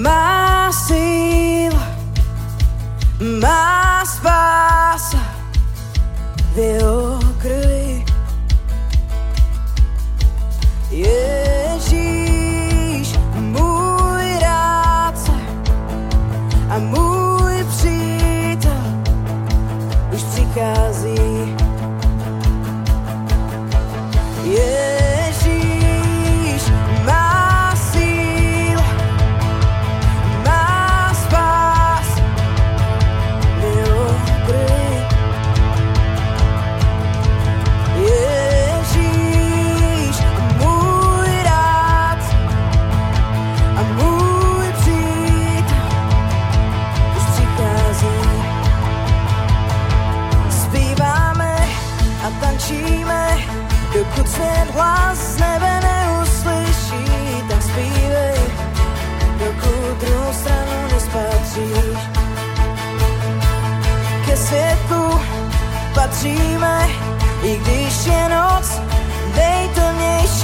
má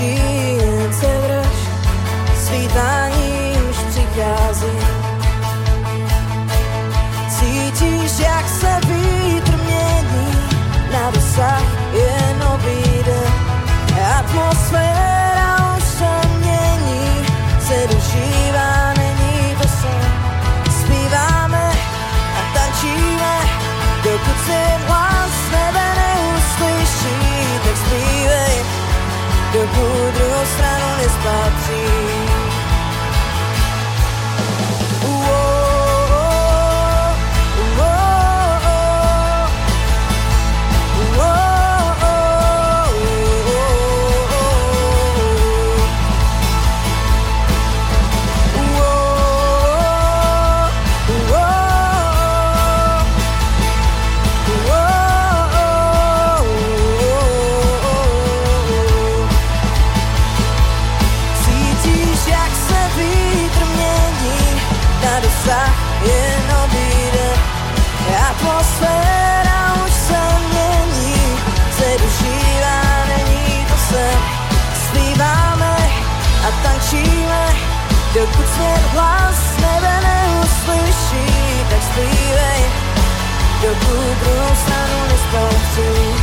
jen se drž, svítání už přichází. Cítíš, jak se vítr mění, na dosah je nový den. Atmosféra už se mění, se dožívá, není to sen. Zpíváme a tančíme, dokud se hlas dokud druhou stranu dokud svět hlas z nebe neuslyší, tak zpívej, dokud druhou stranu nespatří.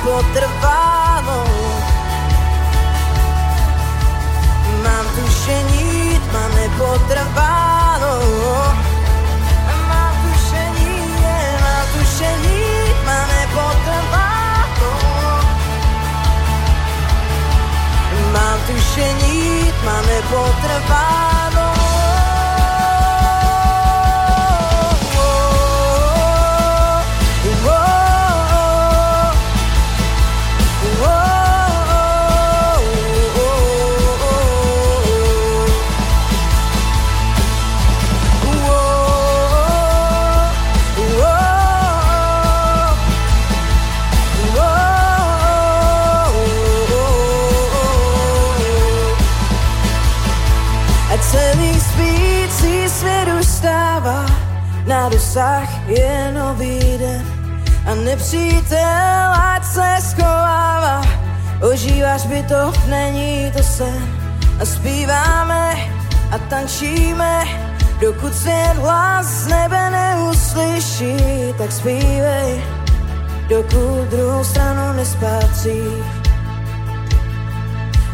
Tma nepotrvalo. Mám tušení, tma nepotrvalo. Mám tušení, mám tušení, tma nepotrvalo. Mám tušení, tma nepotrvalo. A je nový. A nepřítel, ať se schovává, ožíváš by to, není to sen. A zpíváme a tančíme, dokud svět hlas z nebe neuslyší, tak zpívej, dokud druhou stranu nespatříš.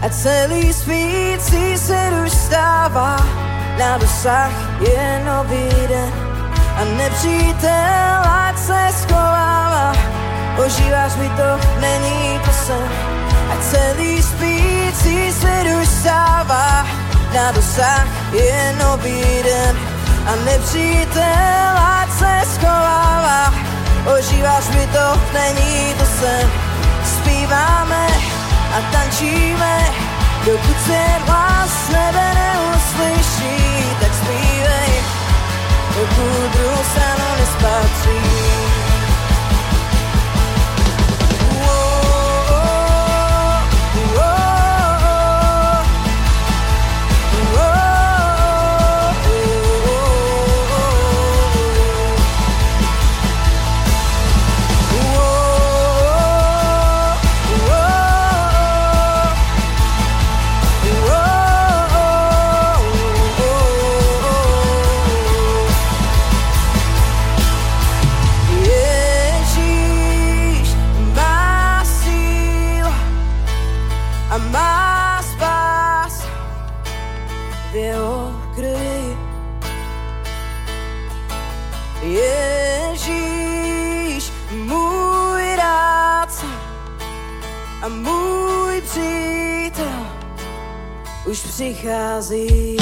A celý spící se už stává, na dosah je nový den. A nepřítel, ať se schovává, ožíváš mi to, není to sen. A celý spící se už stává, na dosah je nový den. A nepřítel, ať se schovává, ožíváš mi to, není to sen. Zpíváme a tančíme, dokud se hlas nebe neuslyší, dokud druhou stranu nespatří. přichází.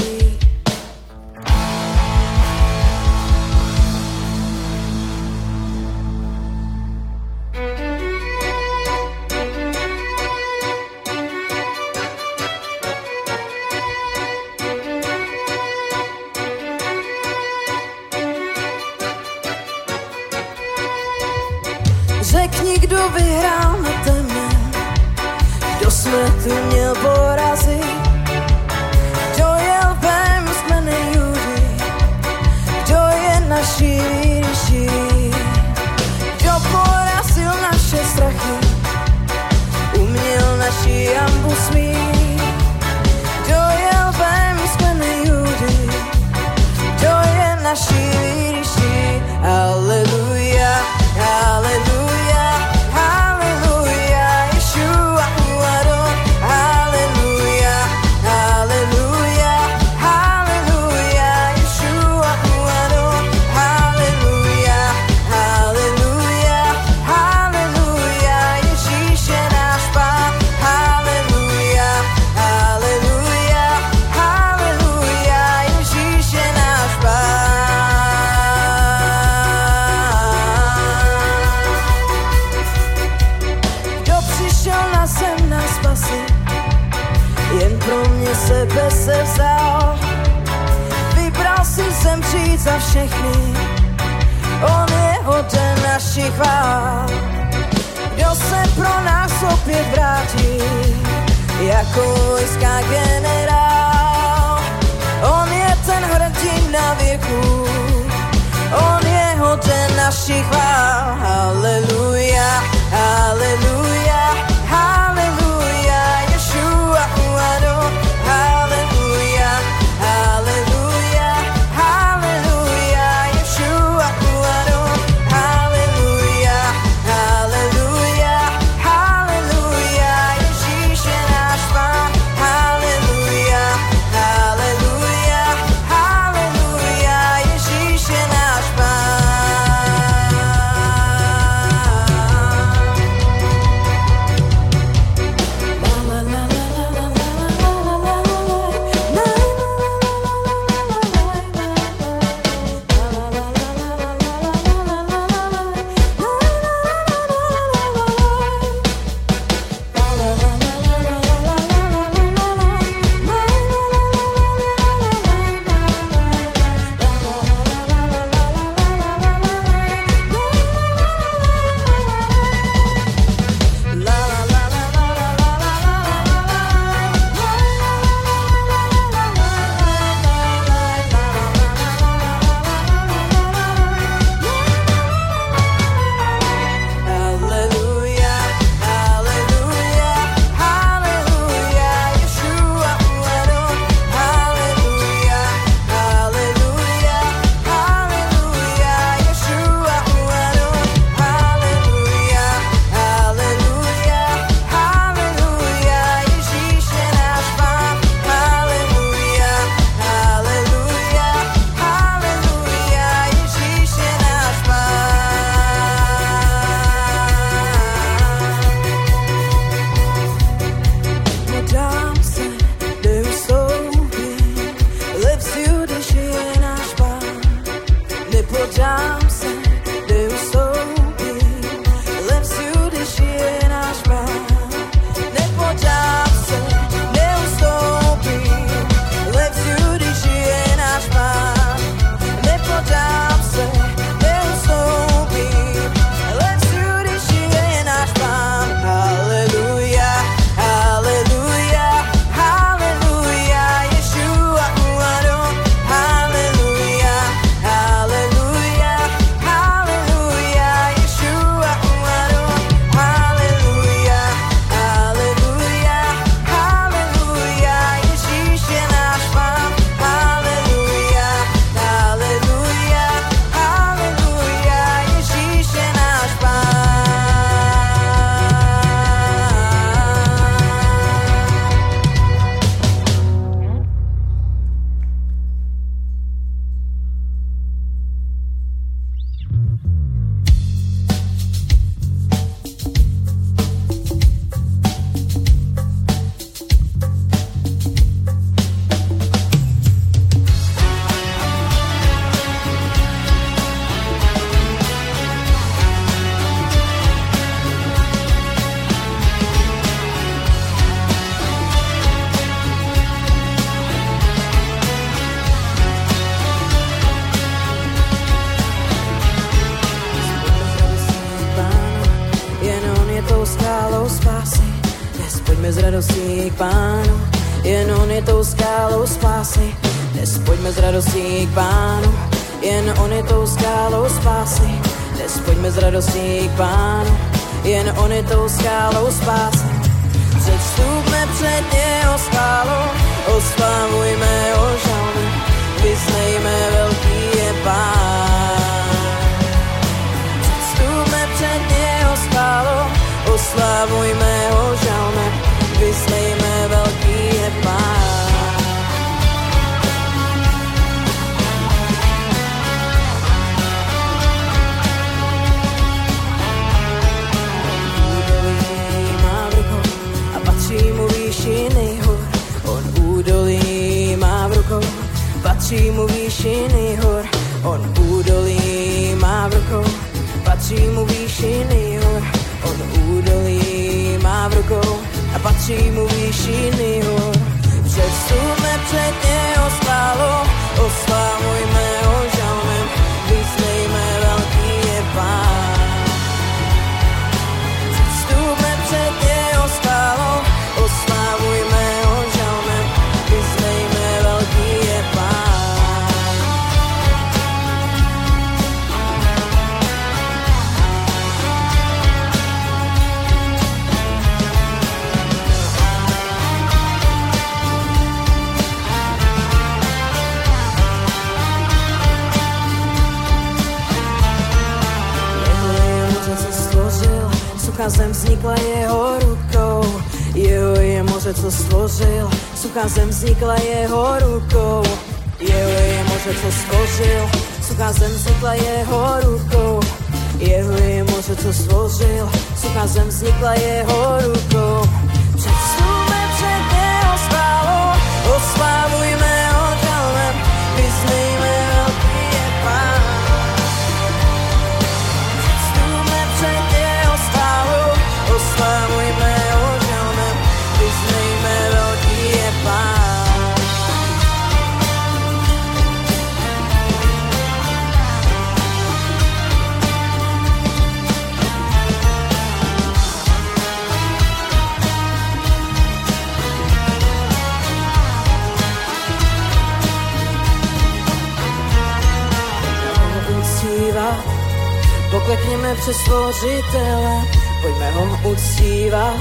Před stvořitele, pojďme ho uctívat,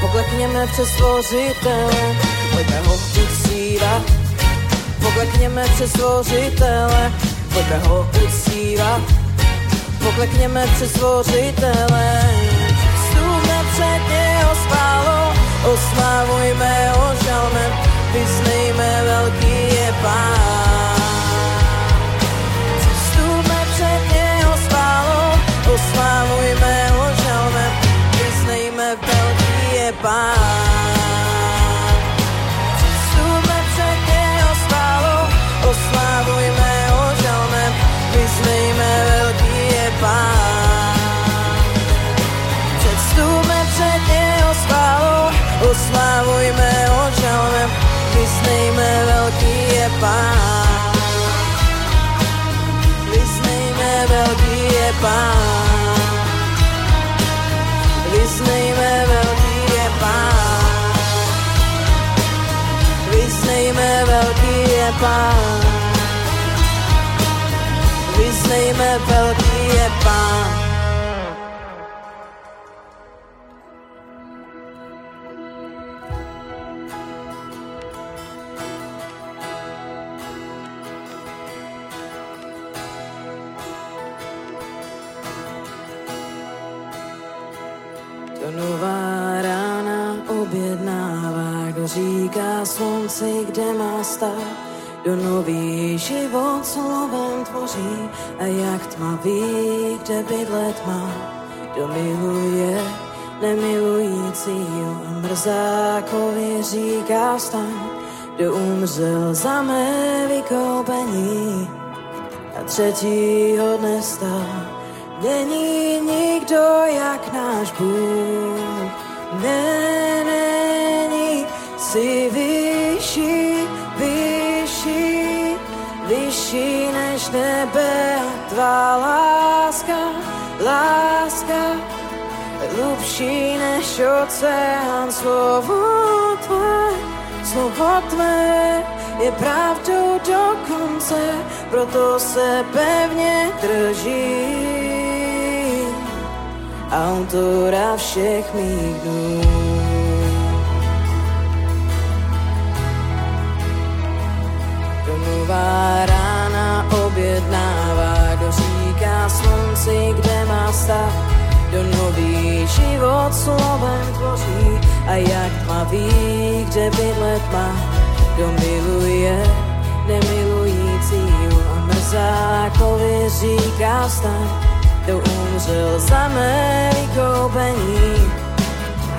poklekněme před stvořitele, pojďme ho uctívat, poklekněme před stvořitele, pojďme ho uctívat, poklekněme před stvořitele. Vstupme před jeho skálou, oslavujme ho žalmem, vyznejme velký je pán. Oslavujme ho žalmem, vyznejme velký je pán. Vstupme před jeho skálou, oslavujme ho žalmem, vyznejme velký je pán. Předstupme před jeho skálou, oslavujme ho žalmem, vyznejme velký je pán. Vyznejme velký je pán. Pán. Vyznejme velký je pán. Objednává, kdo říká slunci, kde má stát. Do nový život slovem tvoří a jak tma ví, kde bydlet má. Kdo miluje nemilujícího a mrzákovi říká vstaň. Kdo umřel za mé vykoupení a třetího dne stal. Není nikdo jak náš Bůh, ne, není si vyšší, Vyšší než nebe tvá láska, láska, hlubší než oceán, slovo tvé, slovo tvé je pravdou do konce, proto se pevně drží. Autora všech mých dnů. Domluvá rád Žena objednává, kdo říká slunci, kde má stát. Do nový život slovem tvoří a jak tmavý, kde bydlet má. Kdo miluje, nemilujícího a mrzákovi říká vstaň. Kdo umřel za mé vykoupení.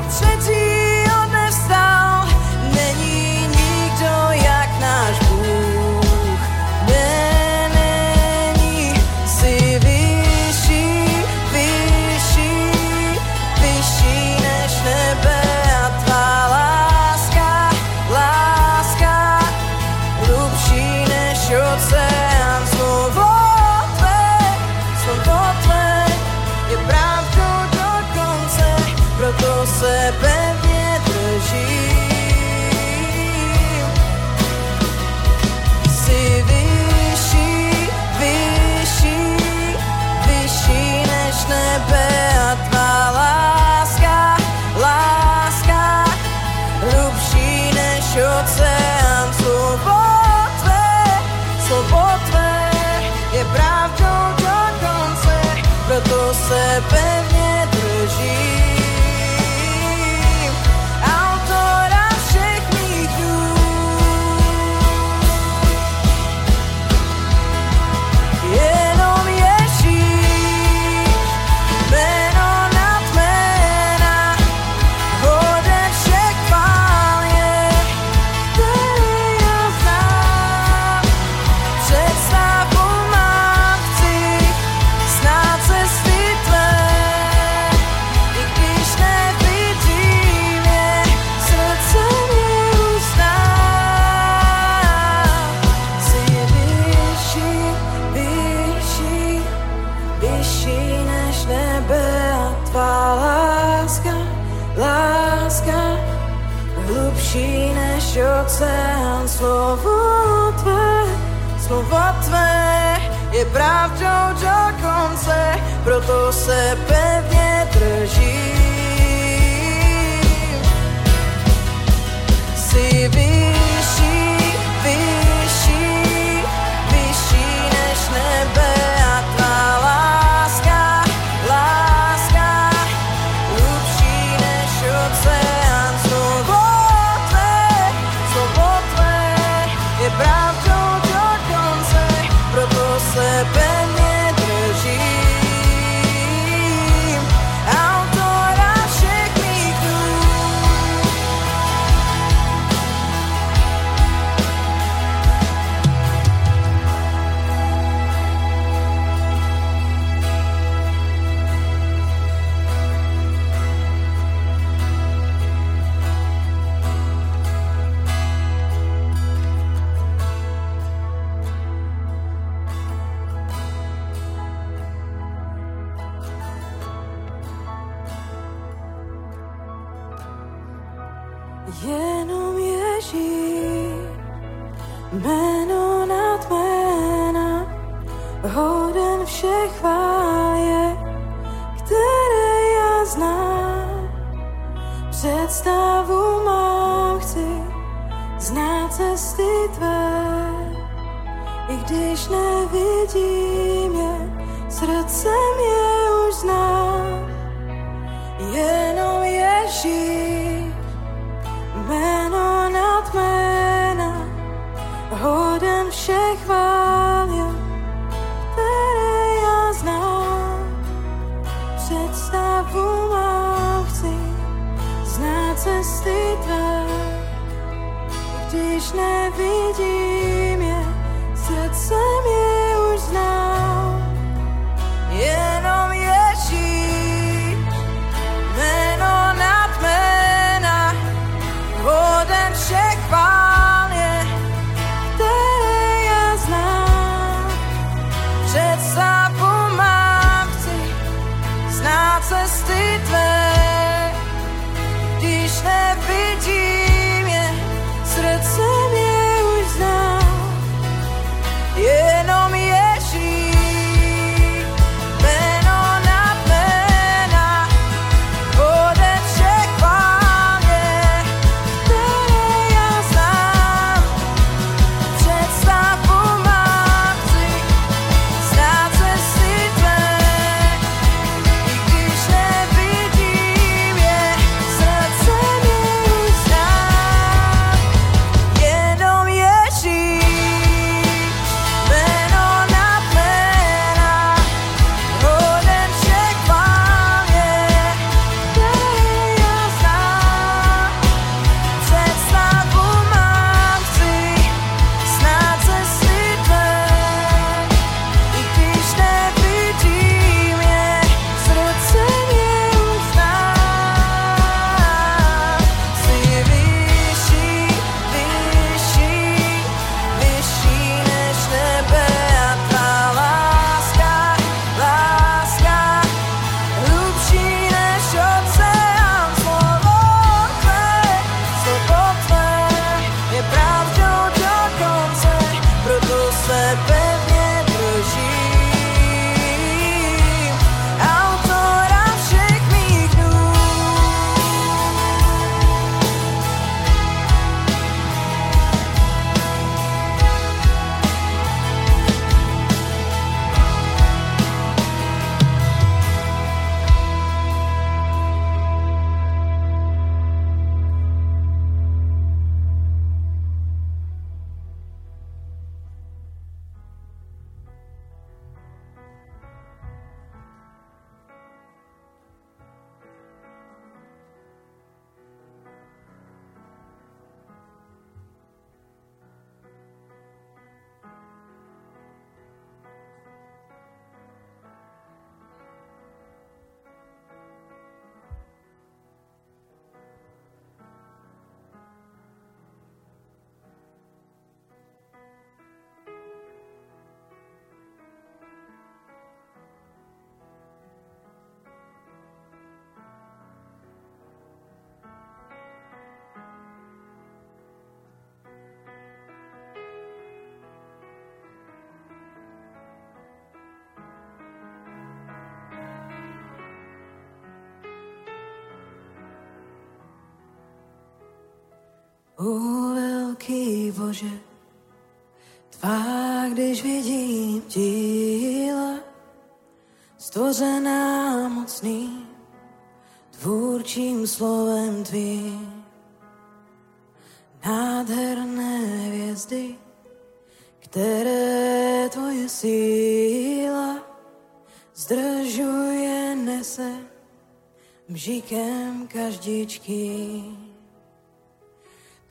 Třetí Веди mě, srdce mě už zná, jenom Ježíš. O Bože, tvá, když vidím díla, stvořená mocný, tvůrčím slovem tvým. Nádherné hvězdy, které tvoje síla zdržuje, nese bžikem každičky.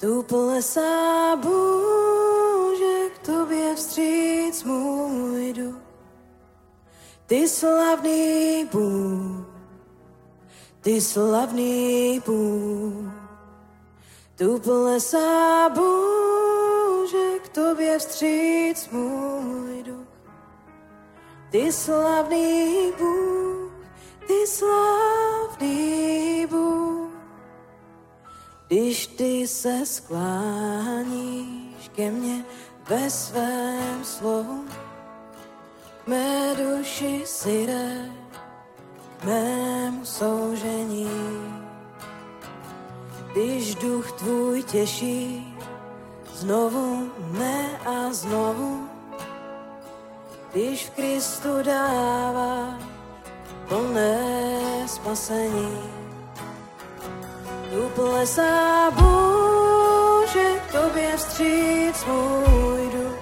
Tu plesá Bože, k tobě vstříc můj duch. Ty slavný Bůh, ty slavný Bůh. Tu plesá Bože, k tobě vstříc můj duch. Ty slavný Bůh, ty slavný. Když ty se skláníš ke mně ve svém slovu, mé duši si jde k mému soužení. Když duch tvůj těší znovu ne a znovu, když v Kristu dává plné spasení. Tu plesá Bože, tobě vstříc můj duch.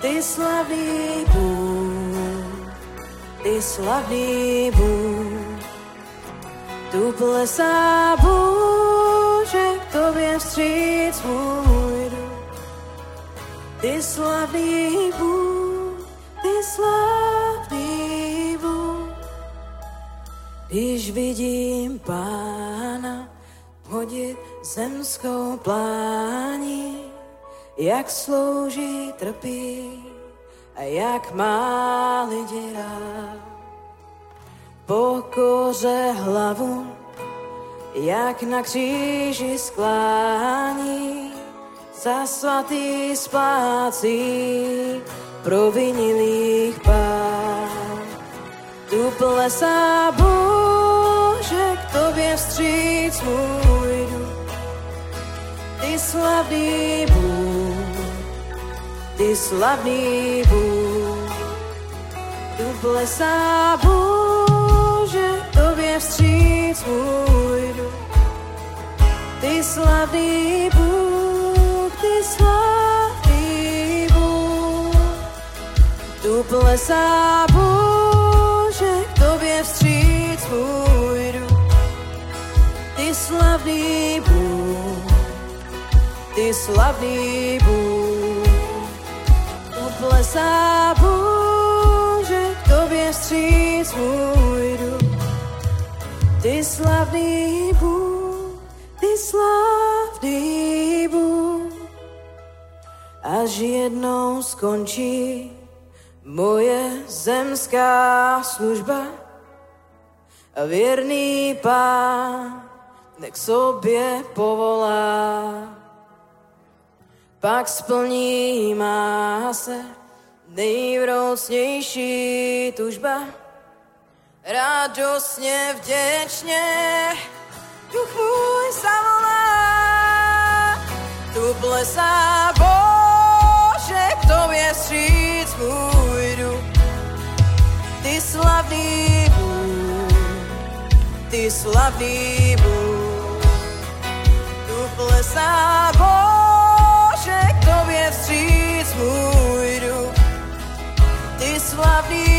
Ty slavný Bůh, ty slavný Bůh. Tu plesá Bože, k tobě vstříc můj duch. Ty slavný Bůh, ty slavný Bůh. Když vidím Pána hodit zemskou plání, jak slouží, trpí a jak má lidi rád. Pokoře hlavu, jak na kříži sklání, za svatý spácí provinilých pán. Tu plesá Bože, k tobě vstříc můj. Ty slavný Bůh, ty slavný Bůh. Tu plesá Bože, k tobě vstříc můj duch. Ty slavný Bůh, ty slavný Bůh. Tu plesá Bože, k tobě vstříc můj duch. Ty slavný Bůh, ty slavný Bůh. Tu plesá Bože, k tobě vstříc můj duch. Ty slavný Bůh, ty slavný Bůh. Až jednou skončí moje zemská služba a věrný pán k sobě povolá. Pak splní má se nejvroucnější tužba. Radostně, vděčně duch můj zavolá. Tu plesá Bože, k tobě vstříc můj duch. Ty slavný Bůh, ty slavný Bůh. Tu plesá Bože, k tobě vstříc můj duch. Ty slavný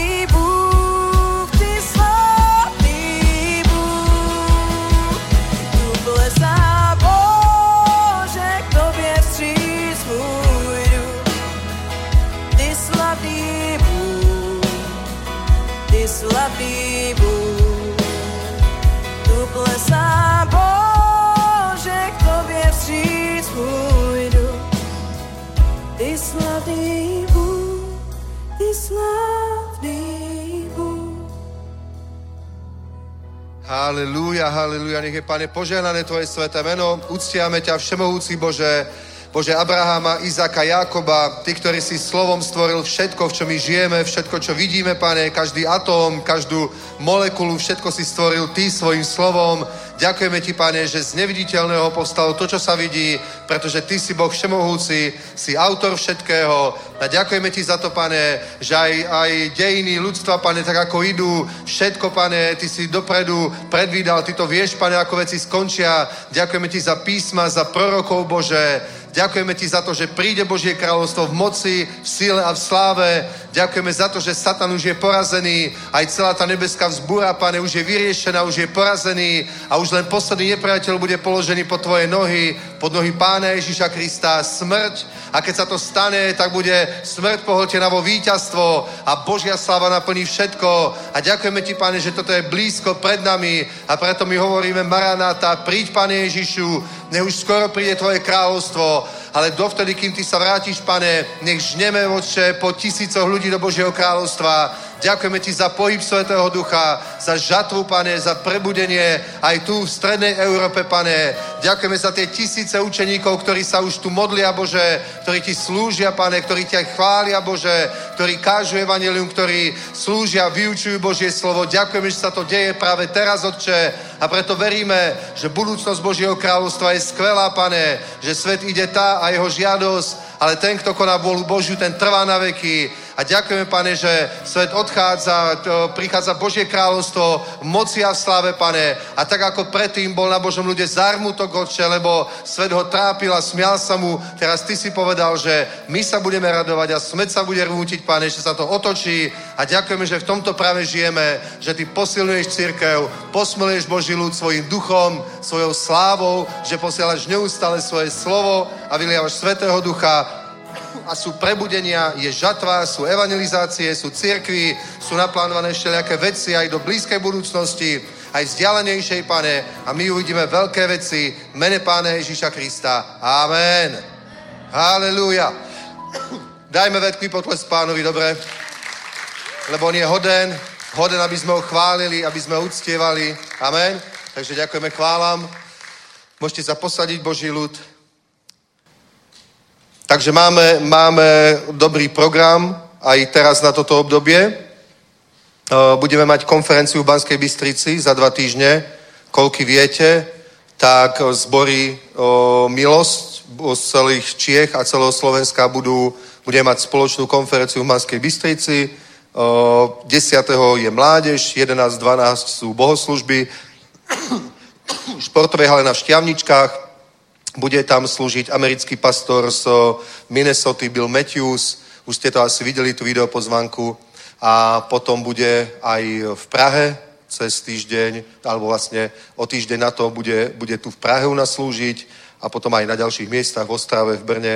Halelúja, halelúja, nech je Pane požehnané Tvoje sveté meno. Uctiame ťa, Všemohúci Bože, Bože, Abraháma, Izáka, Jakoba, Ty, ktorý si slovom stvoril všetko, v čom my žijeme, všetko, čo vidíme, Pane, každý atóm, každú molekulu, všetko si stvoril Ty svojim slovom. Ďakujeme Ti, Pane, že z neviditeľného povstalo to, čo sa vidí, pretože Ty si Boh všemohúci, si autor všetkého. A ďakujeme Ti za to, Pane, že aj, aj dejiny ľudstva, Pane, tak ako idú, všetko, Pane, Ty si dopredu predvídal, Ty to vieš, Pane, ako veci skončia. Ďakujeme Ti za písma, za prorokov, Bože. Ďakujeme Ti za to, že príde Božie kráľovstvo v moci, v síle a v sláve. Ďakujeme za to, že Satan už je porazený, aj celá tá nebeská vzbúra, Pane, už je vyriešená, už je porazený a už len posledný nepriateľ bude položený pod Tvoje nohy, pod nohy Pána Ježíša Krista, smrť. A keď sa to stane, tak bude smrť pohltená vo víťazstvo a Božia sláva naplní všetko. A ďakujeme Ti, Pane, že toto je blízko pred nami a preto my hovoríme Maranata, príď, Pane Ježišu, nech už skoro príde Tvoje kráľovstvo, ale dovtedy, kým Ty sa vrátiš, Pane, nech žneme, Otče, po tisícoch ľudí do Božieho kráľovstva. Ďakujeme Ti za pohyb Svetého Ducha, za žatvu, Pane, za prebudenie aj tu v Strednej Európe, Pane. Ďakujeme za tie tisíce učeníkov, ktorí sa už tu modlia, Bože, ktorí Ti slúžia, Pane, ktorí ťa chvália, Bože, ktorí kážu evanelium, ktorí slúžia, vyučujú Božie slovo. Ďakujeme, že sa to deje práve teraz, Otče, a preto veríme, že budúcnosť Božieho kráľovstva je skvelá, Pane, že svet ide tá a jeho žiadosť, ale ten, kto koná vôľu Božiu, ten trvá na veky. A ďakujeme, Pane, že svet odchádza, prichádza Božie kráľovstvo moci a v sláve, Pane. A tak ako predtým bol na Božom ľude zármutok, Otče, lebo svet ho trápil a smial sa mu, teraz Ty si povedal, že my sa budeme radovať a smet sa bude rútiť, Pane, že sa to otočí. A ďakujeme, že v tomto práve žijeme, že Ty posilňuješ církev, posmeluješ Boží ľud svojim duchom, svojou slávou, že posielaš neustále svoje slovo a vyliavaš Svetého Ducha a sú prebudenia, je žatva, sú evangelizácie, sú cirkvy, sú naplánované všelijaké veci aj do blízkej budúcnosti, aj vzdialenejšej, pane, a my uvidíme veľké veci v mene pána Ježíša Krista. Amen. Halelúja. Dajme vedký potles pánovi, dobre? Lebo on je hoden, hoden, aby sme ho chválili, aby sme ho uctievali. Amen. Takže ďakujeme, chválam. Môžete sa posadiť, Boží ľud. Takže máme, máme dobrý program aj teraz na toto obdobie. Budeme mať konferenciu v Banskej Bystrici za dva týždne. Koľky viete, tak zbory Milosť z celých Čiech a celého Slovenska budú, budeme mať spoločnú konferenciu v Banskej Bystrici. 10. je mládež, 11, 12 sú bohoslužby, športové hale na Šťavničkách, bude tam slúžiť americký pastor z Minnesota Bill Matthews. Už ste to asi videli, tú videopozvanku. A potom bude aj v Prahe cez týždeň, alebo vlastne o týždeň na to bude, bude tu v Prahe u nás slúžiť a potom aj na ďalších miestach v Ostrave, v Brne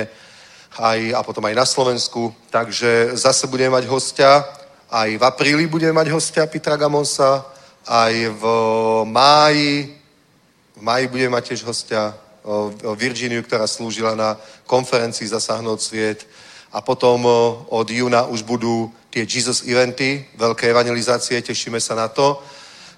aj, a potom aj na Slovensku. Takže zase budeme mať hostia. Aj v apríli budeme mať hostia Petra Gamonsa. Aj v máji, v máji budeme mať tiež hostia Virginiu, ktorá slúžila na konferencii Zasahnout sviet. A potom od júna už budú tie Jesus eventy, veľké evangelizácie, tešíme sa na to.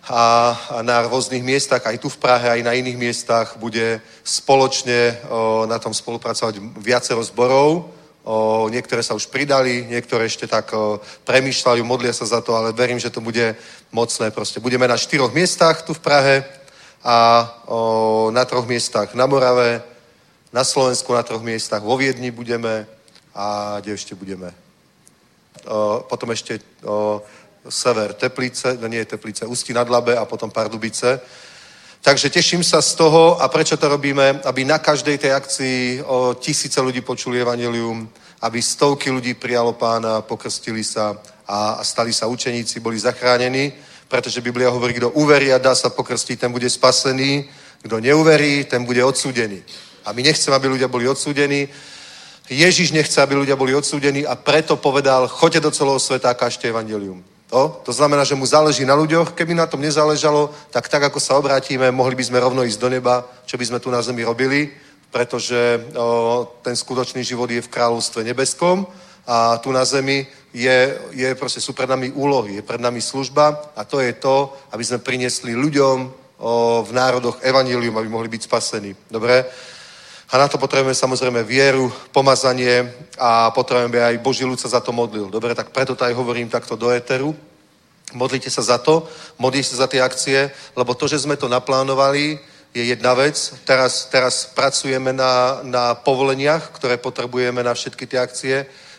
A, na rôznych miestach, aj tu v Prahe, aj na iných miestach, bude spoločne o, na tom spolupracovať viacero zborov. O, niektoré sa už pridali, niektoré ešte tak premýšľajú, modlia sa za to, ale verím, že to bude mocné. Proste budeme na štyroch miestach tu v Prahe a o, na troch miestach na Morave, na Slovensku na troch miestach, vo Viedni budeme a kde ešte budeme. O, potom ešte o, sever Teplice, no nie Teplice, Ústí nad Labe a potom Pardubice. Takže teším sa z toho a prečo to robíme, aby na každej tej akcii o tisíce ľudí počuli evanelium, aby stovky ľudí prijalo pána, pokrstili sa a, a stali sa učeníci, boli zachránení pretože Biblia hovorí, kto uverí a dá sa pokrstiť, ten bude spasený, kto neuverí, ten bude odsúdený. A my nechceme, aby ľudia boli odsúdení. Ježiš nechce, aby ľudia boli odsúdení a preto povedal, choďte do celého sveta a kažte evangelium. To, to znamená, že mu záleží na ľuďoch. Keby na tom nezáležalo, tak tak, ako sa obrátime, mohli by sme rovno ísť do neba, čo by sme tu na zemi robili, pretože o, ten skutočný život je v kráľovstve nebeskom a tu na zemi je, je proste, sú pred nami úlohy, je pred nami služba a to je to, aby sme priniesli ľuďom o, v národoch evanílium, aby mohli byť spasení. Dobre? A na to potrebujeme samozrejme vieru, pomazanie a potrebujeme aj Boží ľud sa za to modlil. Dobre, tak preto to aj hovorím takto do éteru. Modlite sa za to, modlite sa za tie akcie, lebo to, že sme to naplánovali, je jedna vec. Teraz, teraz pracujeme na, na povoleniach, ktoré potrebujeme na všetky tie akcie.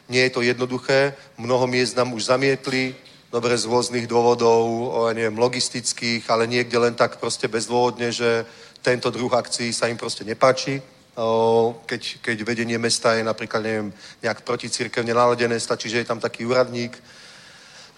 Nie je to jednoduché. Mnoho miest nám už zamietli, dobre z rôznych dôvodov, neviem, logistických, ale niekde len tak proste bezdôvodne, že tento druh akcií sa im proste nepáči. Keď, keď vedenie mesta je napríklad, neviem, nejak proticírkevne naladené, stačí, že je tam taký úradník,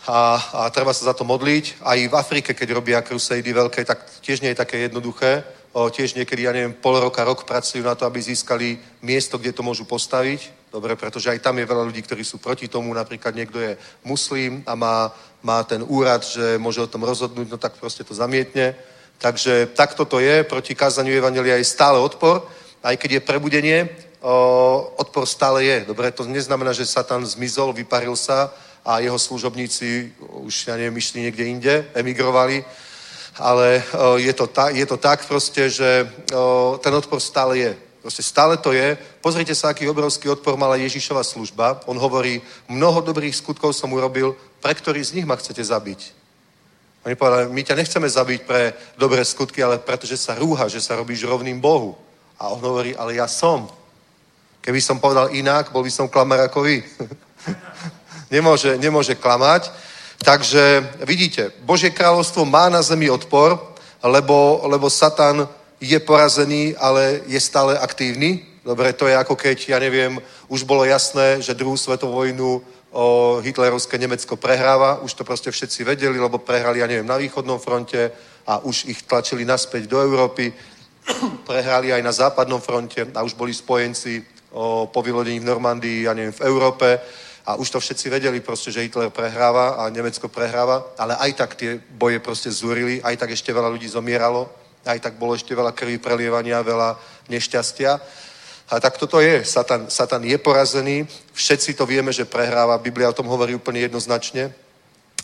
a, a treba sa za to modliť. Aj v Afrike, keď robia crusady veľké, tak tiež nie je také jednoduché. O, tiež niekedy, ja neviem, pol roka, rok pracujú na to, aby získali miesto, kde to môžu postaviť. Dobre, pretože aj tam je veľa ľudí, ktorí sú proti tomu. Napríklad niekto je muslim a má, má ten úrad, že môže o tom rozhodnúť, no tak proste to zamietne. Takže takto to je. Proti kázaniu Evangelia je stále odpor. Aj keď je prebudenie, o, odpor stále je. Dobre, to neznamená, že Satan zmizol, vyparil sa a jeho služobníci už, ja neviem, išli niekde inde, emigrovali ale je to, ta, je to tak proste, že ten odpor stále je. Proste stále to je. Pozrite sa, aký obrovský odpor mala Ježišova služba. On hovorí, mnoho dobrých skutkov som urobil, pre ktorý z nich ma chcete zabiť. Oni povedali, my ťa nechceme zabiť pre dobré skutky, ale pretože sa rúha, že sa robíš rovným Bohu. A on hovorí, ale ja som. Keby som povedal inak, bol by som klamar ako vy. nemôže, nemôže klamať. Takže vidíte, Božie kráľovstvo má na zemi odpor, lebo, lebo Satan je porazený, ale je stále aktívny. Dobre, to je ako keď, ja neviem, už bolo jasné, že druhú svetovú vojnu o hitlerovské Nemecko prehráva. Už to proste všetci vedeli, lebo prehrali, ja neviem, na východnom fronte a už ich tlačili naspäť do Európy. prehrali aj na západnom fronte a už boli spojenci o, po vylodení v Normandii, ja neviem, v Európe a už to všetci vedeli proste, že Hitler prehráva a Nemecko prehráva, ale aj tak tie boje proste zúrili, aj tak ešte veľa ľudí zomieralo, aj tak bolo ešte veľa krvi prelievania, veľa nešťastia. A tak toto je. Satan, Satan je porazený, všetci to vieme, že prehráva. Biblia o tom hovorí úplne jednoznačne.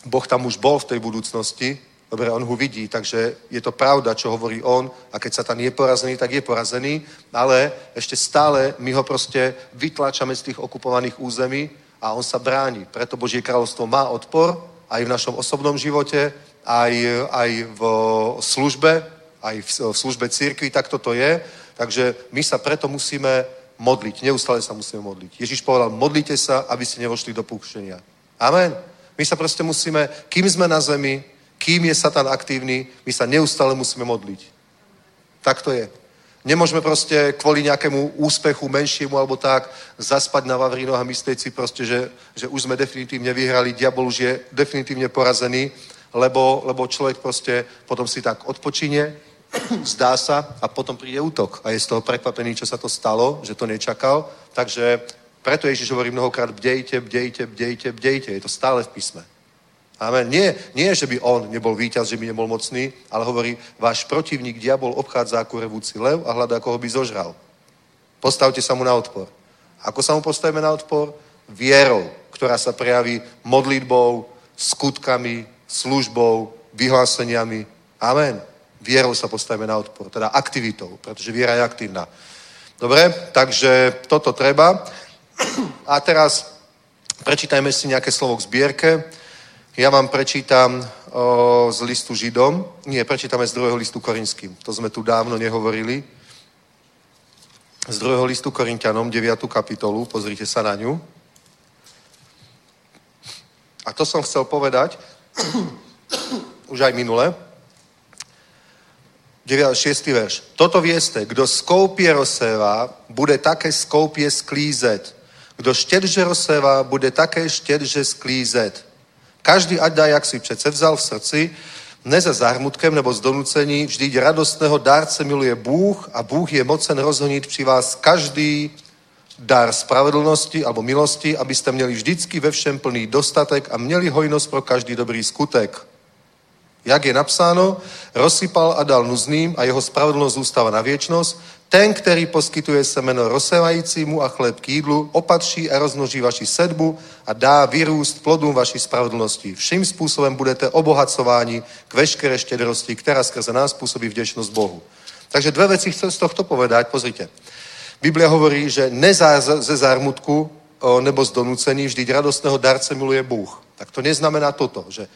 Boh tam už bol v tej budúcnosti, dobre, on ho vidí, takže je to pravda, čo hovorí on. A keď Satan je porazený, tak je porazený, ale ešte stále my ho proste vytláčame z tých okupovaných území a on sa bráni. Preto Božie kráľovstvo má odpor aj v našom osobnom živote, aj, aj v službe, aj v, službe církvy, tak toto je. Takže my sa preto musíme modliť. Neustále sa musíme modliť. Ježiš povedal, modlite sa, aby ste nevošli do púšťania. Amen. My sa proste musíme, kým sme na zemi, kým je Satan aktívny, my sa neustále musíme modliť. Tak to je. Nemôžeme proste kvôli nejakému úspechu menšiemu alebo tak zaspať na Vavrínoch a myslieť si proste, že, že už sme definitívne vyhrali, diabol už je definitívne porazený, lebo, lebo človek proste potom si tak odpočíne, zdá sa a potom príde útok a je z toho prekvapený, čo sa to stalo, že to nečakal. Takže preto Ježiš hovorí mnohokrát bdejte, bdejte, bdejte, bdejte. Je to stále v písme. Amen. Nie, nie, že by on nebol víťaz, že by nebol mocný, ale hovorí, váš protivník diabol obchádza ako revúci lev a hľadá, koho by zožral. Postavte sa mu na odpor. Ako sa mu postavíme na odpor? Vierou, ktorá sa prejaví modlitbou, skutkami, službou, vyhláseniami. Amen. Vierou sa postavíme na odpor, teda aktivitou, pretože viera je aktívna. Dobre, takže toto treba. A teraz prečítajme si nejaké slovo k zbierke. Ja vám prečítam o, z listu Židom. Nie, prečítame z druhého listu Korinským. To sme tu dávno nehovorili. Z druhého listu Korintianom, 9. kapitolu, pozrite sa na ňu. A to som chcel povedať už aj minule. 9, 6. verš. Toto vieste, kdo skoupie rozséva, bude také skoupie sklízet. Kdo štědře rozséva, bude také štědře sklízet. Každý ať dá, jak si přece vzal v srdci, ne za zármutkem nebo z donucení, vždyť radostného dárce miluje Bůh a Bůh je mocen rozhonit při vás každý dar spravedlnosti alebo milosti, abyste měli vždycky ve všem plný dostatek a měli hojnosť pro každý dobrý skutek. Jak je napsáno, rozsypal a dal nuzným a jeho spravedlnosť zůstává na věčnosť. Ten, který poskytuje semeno rozsevajícímu a chléb k jídlu, opatří a rozmnoží vaši sedbu a dá vyrůst plodům vaší spravedlnosti. Vším způsobem budete obohacováni k veškeré štědrosti, která skrze nás působí vděčnosť Bohu. Takže dve veci chcem z tohto povedať. Pozrite. Biblia hovorí, že nezá ze zármutku nebo z donúcení, vždyť radostného darce miluje Bůh. Tak to neznamená toto, že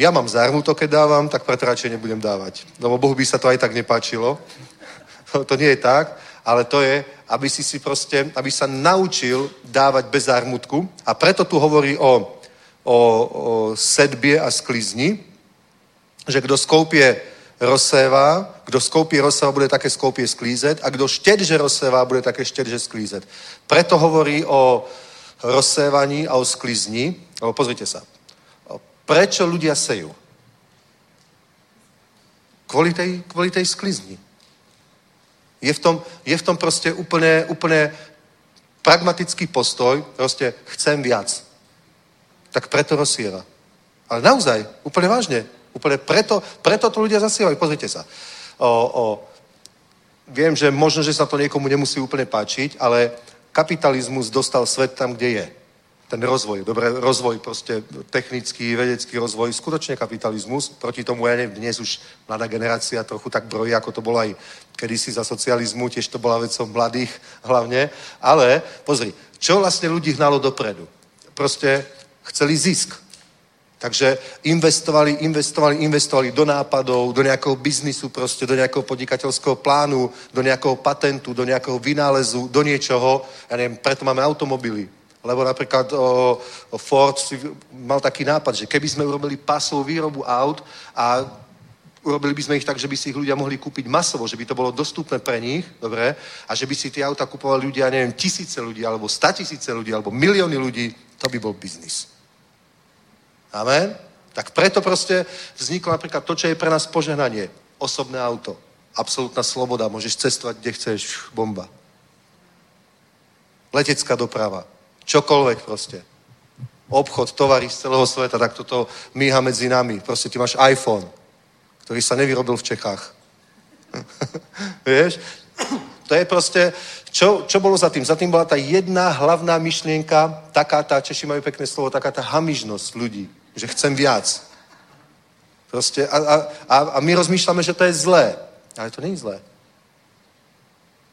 ja mám zármutok, keď dávam, tak preto radšej nebudem dávať. Lebo Bohu by sa to aj tak nepáčilo. to nie je tak, ale to je, aby si si proste, aby sa naučil dávať bez zármutku. A preto tu hovorí o, o, o sedbie a sklizni, že kdo skoupie rozséva, kdo skoupí rozséva, bude také skoupie sklízet a kdo štedže rozséva, bude také štedže sklízet. Preto hovorí o rozsévaní a o sklizni. Lebo pozrite sa. Prečo ľudia sejú? Kvôli tej, kvôli tej sklizni. Je v tom, je v tom proste úplne, úplne pragmatický postoj, proste chcem viac. Tak preto rozsieva. Ale naozaj, úplne vážne, úplne preto, preto to ľudia zasievajú. Pozrite sa. O, o, viem, že možno, že sa to niekomu nemusí úplne páčiť, ale kapitalizmus dostal svet tam, kde je ten rozvoj, dobre, rozvoj proste technický, vedecký rozvoj, skutočne kapitalizmus. Proti tomu, ja neviem, dnes už mladá generácia trochu tak brojí, ako to bolo aj kedysi za socializmu, tiež to bola vecou mladých hlavne. Ale pozri, čo vlastne ľudí hnalo dopredu? Proste chceli zisk. Takže investovali, investovali, investovali do nápadov, do nejakého biznisu proste, do nejakého podnikateľského plánu, do nejakého patentu, do nejakého vynálezu, do niečoho. Ja neviem, preto máme automobily, lebo napríklad o, o Ford si mal taký nápad, že keby sme urobili pasovú výrobu aut a urobili by sme ich tak, že by si ich ľudia mohli kúpiť masovo, že by to bolo dostupné pre nich, dobre, a že by si tie auta kupovali ľudia, neviem, tisíce ľudí, alebo sta tisíce ľudí, alebo milióny ľudí, to by bol biznis. Amen? Tak preto proste vzniklo napríklad to, čo je pre nás požehnanie. Osobné auto. Absolutná sloboda. Môžeš cestovať, kde chceš. Bomba. Letecká doprava Čokoľvek proste. Obchod, tovary z celého sveta, tak toto míha medzi nami. Proste ty máš iPhone, ktorý sa nevyrobil v Čechách. Vieš? To je proste, čo, čo bolo za tým? Za tým bola tá jedna hlavná myšlienka, taká tá, Češi majú pekné slovo, taká tá hamižnosť ľudí, že chcem viac. Proste, a, a, a, my rozmýšľame, že to je zlé. Ale to je zlé.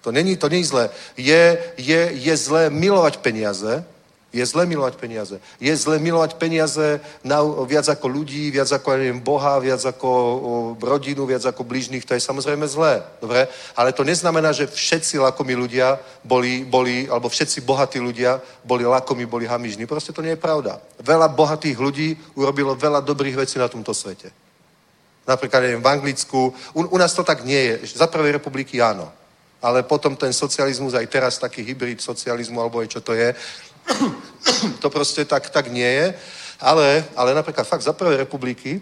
To není, to není zlé. Je, je, je zlé milovať peniaze, je zlé milovať peniaze. Je zlé milovať peniaze na, viac ako ľudí, viac ako, neviem, Boha, viac ako o, rodinu, viac ako blížnych. To je samozrejme zlé. Dobre? Ale to neznamená, že všetci lakomí ľudia boli, boli, alebo všetci bohatí ľudia boli lakomí, boli hamižní. Proste to nie je pravda. Veľa bohatých ľudí urobilo veľa dobrých vecí na tomto svete. Napríklad, neviem, v Anglicku. U, u nás to tak nie je. Za prvej republiky áno ale potom ten socializmus, aj teraz taký hybrid socializmu, alebo aj čo to je, to proste tak, tak nie je. Ale, ale napríklad fakt za prvé republiky,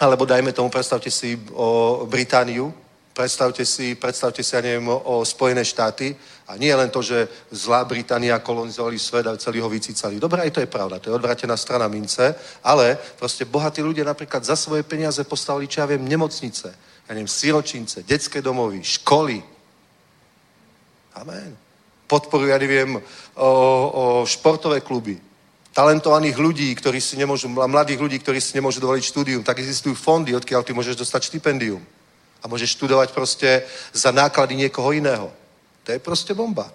alebo dajme tomu, predstavte si o Britániu, predstavte si, predstavte si, ja neviem, o, Spojené štáty a nie len to, že zlá Británia kolonizovali svet a celý ho vycícali. Dobre, aj to je pravda, to je odvratená strana mince, ale proste bohatí ľudia napríklad za svoje peniaze postavili, čo ja viem, nemocnice, ja neviem, siročince, detské domovy, školy, Amen. Podporujú, ja neviem, o, o športové kluby, talentovaných ľudí, ktorí si nemôžu, mladých ľudí, ktorí si nemôžu dovoliť štúdium, tak existujú fondy, odkiaľ ty môžeš dostať štipendium. A môžeš študovať proste za náklady niekoho iného. To je proste bomba.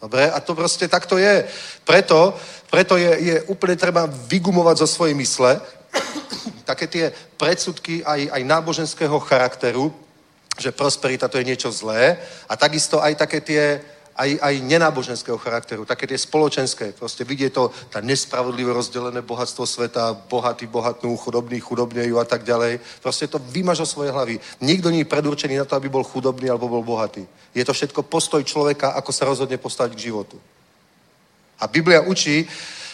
Dobre? A to proste takto je. Preto, preto je, je úplne treba vygumovať zo svojej mysle také tie predsudky aj, aj náboženského charakteru, že prosperita to je niečo zlé a takisto aj také tie aj, aj nenáboženského charakteru, také tie spoločenské. Proste vidie to, tá nespravodlivo rozdelené bohatstvo sveta, bohatý bohatnú, chudobný chudobnejú a tak ďalej. Proste to vymažo svoje hlavy. Nikto nie je predurčený na to, aby bol chudobný alebo bol bohatý. Je to všetko postoj človeka, ako sa rozhodne postaviť k životu. A Biblia učí,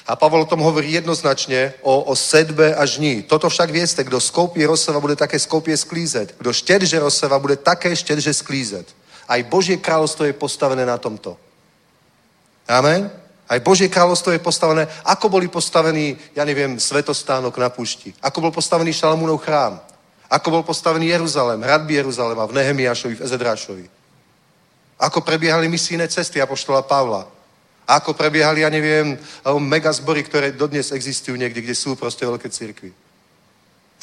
a Pavol o tom hovorí jednoznačne o, o sedbe a žní. Toto však vieste, kdo skoupí rozseva, bude také skoupie sklízet. Kdo štedže rozseva, bude také štedže sklízet. Aj Božie kráľovstvo je postavené na tomto. Amen? Aj Božie kráľovstvo je postavené, ako boli postavení, ja neviem, svetostánok na púšti. Ako bol postavený Šalamúnov chrám. Ako bol postavený Jeruzalém, hradby Jeruzalema v Nehemiášovi, v Ezedrášovi. Ako prebiehali misijné cesty Apoštola Pavla. A ako prebiehali, ja neviem, megazbory, ktoré dodnes existujú niekde, kde sú proste veľké cirkvy.